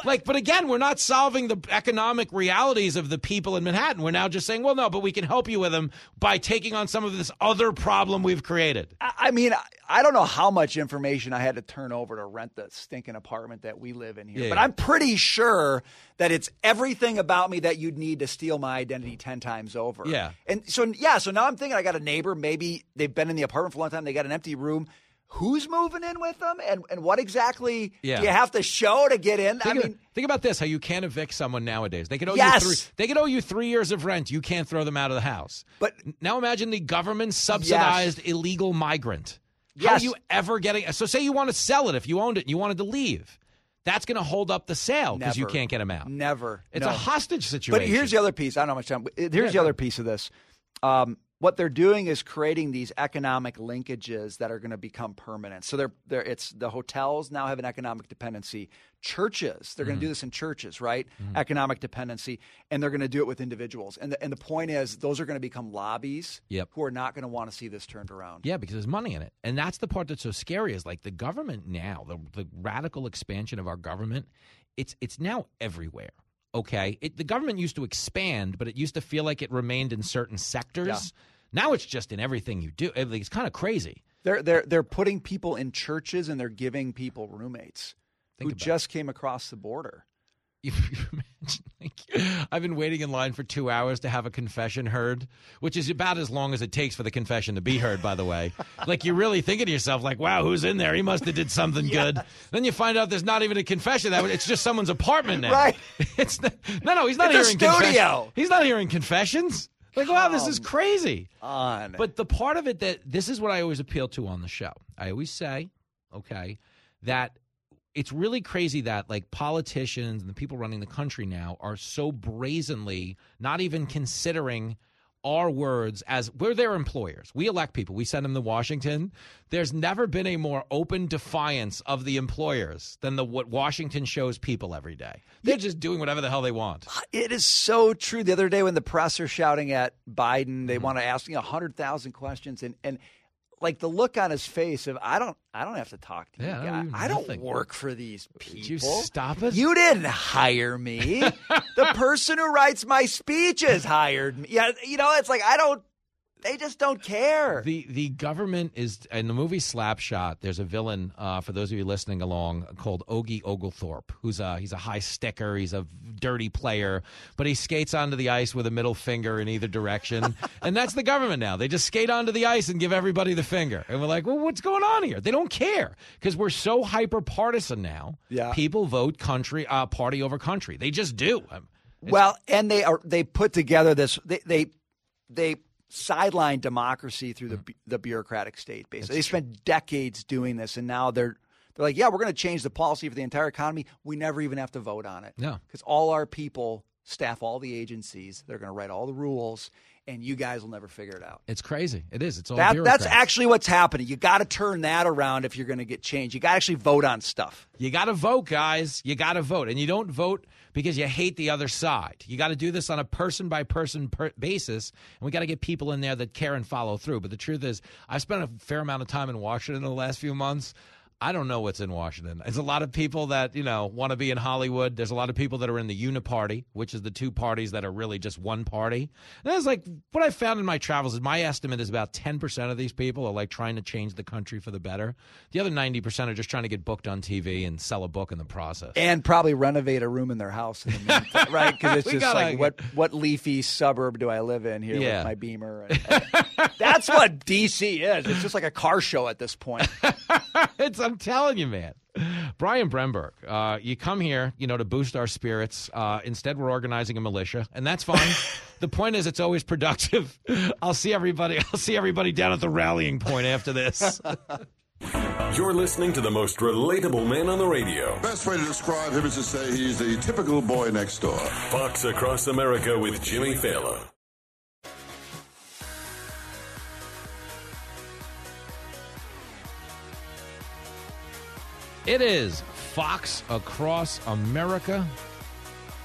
like, but again, we're not solving the economic realities of the people in Manhattan. We're now just saying, well, no, but we can help you with them by taking on some of this other problem we've created. I I mean, I- I don't know how much information I had to turn over to rent the stinking apartment that we live in here, Yeah, but yeah. I'm pretty sure that it's everything about me that you'd need to steal my identity 10 times over. Yeah. And so, yeah, so now I'm thinking I got a neighbor. Maybe they've been in the apartment for a long time. They got an empty room. Who's moving in with them? And, and what exactly Yeah. do you have to show to get in? I Think, mean, of, think about this: how you can't evict someone nowadays. They could owe Yes. you three. They could owe you three years of rent. You can't throw them out of the house. But now imagine the government subsidized illegal migrant. How Yes. are you ever getting? So say you want to sell it if you owned it and you wanted to leave. That's going to hold up the sale because you can't get them out. Never. It's No. a hostage situation. But here's the other piece. I don't know how much time. Here's Yeah, the other piece of this. Um, what they're doing is creating these economic linkages that are going to become permanent. So they're, they're it's the hotels now have an economic dependency. Churches, they're Mm-hmm. going to do this in churches, right? Economic dependency, and they're going to do it with individuals. And the, and the point is, those are going to become lobbies Yep. who are not going to want to see this turned around. Yeah, because there's money in it. And that's the part that's so scary is like the government now, the, the radical expansion of our government, it's it's now everywhere. Okay? It, the government used to expand, but it used to feel like it remained in certain sectors. Yeah. Now it's just in everything you do. It- It's kind of crazy. They're they're they're putting people in churches and they're giving people roommates Think who just came across the border. You, you imagine, like, I've been waiting in line for two hours to have a confession heard, which is about as long as it takes for the confession to be heard. By the way, like you're really thinking to yourself, like, "Wow, who's in there? He must have did something good." Then you find out there's not even a confession. That it's just someone's apartment now. Right. It's not, no, no. He's not It's hearing confessions. studio. He's not hearing confessions. Like, wow, this is crazy. On. But the part of it that this is what I always appeal to on the show. I always say, okay, that it's really crazy that like politicians and the people running the country now are so brazenly not even considering our words as we're their employers. We elect people. We send them to Washington. There's never been a more open defiance of the employers than the what Washington shows people every day. They're just doing whatever the hell they want. It is so true. The other day when the press are shouting at Biden, Mm-hmm. they want to ask you know, 100,000 questions and and like the look on his face of I don't I don't have to talk to Yeah, you. don't guy. do I don't nothing. work for these people. you stop it? You didn't hire me. the person who writes my speeches hired me. Yeah, you know, it's like I don't they just don't care. The the government is in the movie Slapshot. There's a villain uh, for those of you listening along called Ogie Oglethorpe, who's a he's a high sticker. He's a dirty player, but he skates onto the ice with a middle finger in either direction, and that's the government now. They just skate onto the ice and give everybody the finger, and we're like, well, what's going on here? They don't care because we're so hyper partisan now. Yeah. people vote country uh, party over country. They just do. Um, Well, and they are they put together this they they they sideline democracy through the mm. the bureaucratic state. Basically, they spent decades doing this, and now they're they're like, yeah, we're going to change the policy for the entire economy. We never even have to vote on it. No. because all our people staff all the agencies. They're going to write all the rules, and you guys will never figure it out. It's crazy. It is. It's all That, that's actually what's happening. You got to turn that around if you're going to get change. You got to actually vote on stuff. You got to vote, guys. You got to vote. And you don't vote because you hate the other side. You got to do this on a person by person basis. And we got to get people in there that care and follow through. But the truth is, I've spent a fair amount of time in Washington in the last few months. I don't know what's in Washington. There's a lot of people that, you know, want to be in Hollywood. There's a lot of people that are in the Uniparty, which is the two parties that are really just one party. And that's like what I found in my travels is my estimate is about 10% of these people are like trying to change the country for the better. The other 90% are just trying to get booked on TV and sell a book in the process. And probably renovate a room in their house, in the meantime, right? Because it's just gotta like, what what leafy suburb do I live in here Yeah. with my Beamer? And- and that's what DC is. It's just like a car show at this point. it's, I'm telling you, man. Brian Brenberg, uh, you come here, you know, to boost our spirits. Uh, instead, we're organizing a militia, and that's fine. the point is, it's always productive. I'll see everybody. I'll see everybody down at the rallying point after this. You're listening to the most relatable man on the radio. Best way to describe him is to say he's the typical boy next door. Fox Across America with Jimmy Failla. It is Fox Across America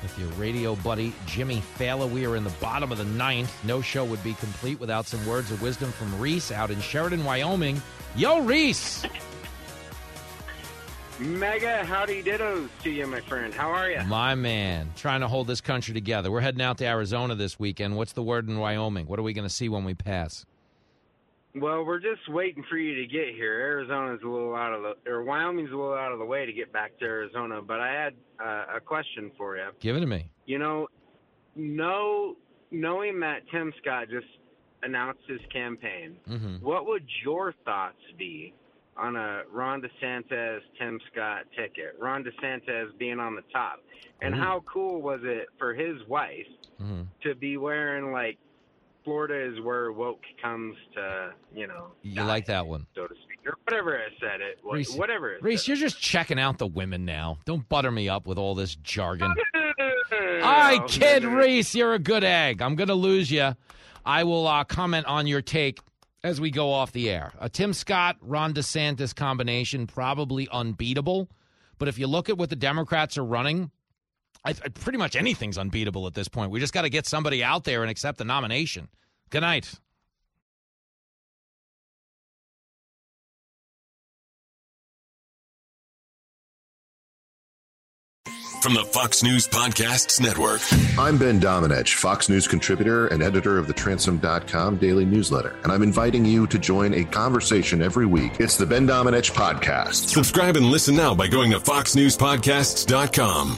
with your radio buddy Jimmy Failla. We are in the bottom of the ninth. No show would be complete without some words of wisdom from Reese out in Sheridan, Wyoming. Yo, Reese. Mega howdy dittos to you, my friend. How are you? My man, trying to hold this country together. We're heading out to Arizona this weekend. What's the word in Wyoming? What are we going to see when we pass? Well, we're just waiting for you to get here. Arizona's a little out of the, or Wyoming's a little out of the way to get back to Arizona. But I had uh, a question for you. Give it to me. You know, know knowing that Tim Scott just announced his campaign, Mhm. what would your thoughts be on a Ron DeSantis Tim Scott ticket? Ron DeSantis being on the top, and Ooh. how cool was it for his wife Mhm. to be wearing like Florida is where woke comes to, you know, You like that one? so to speak, or whatever I said it, wha- Reese, whatever it Reese, you're just checking out the women now. Don't butter me up with all this jargon. I No, kid, no, no. Reese. You're a good egg. I'm going to lose you. I will uh, comment on your take as we go off the air. A Tim Scott, Ron DeSantis combination, probably unbeatable. But if you look at what the Democrats are running, I, I- pretty much anything's unbeatable at this point. We just got to get somebody out there and accept the nomination. Good night. From the Fox News Podcasts Network. I'm Ben Domenech, Fox News contributor and editor of the Transom.com daily newsletter, and I'm inviting you to join a conversation every week. It's the Ben Domenech Podcast. Subscribe and listen now by going to foxnewspodcasts.com.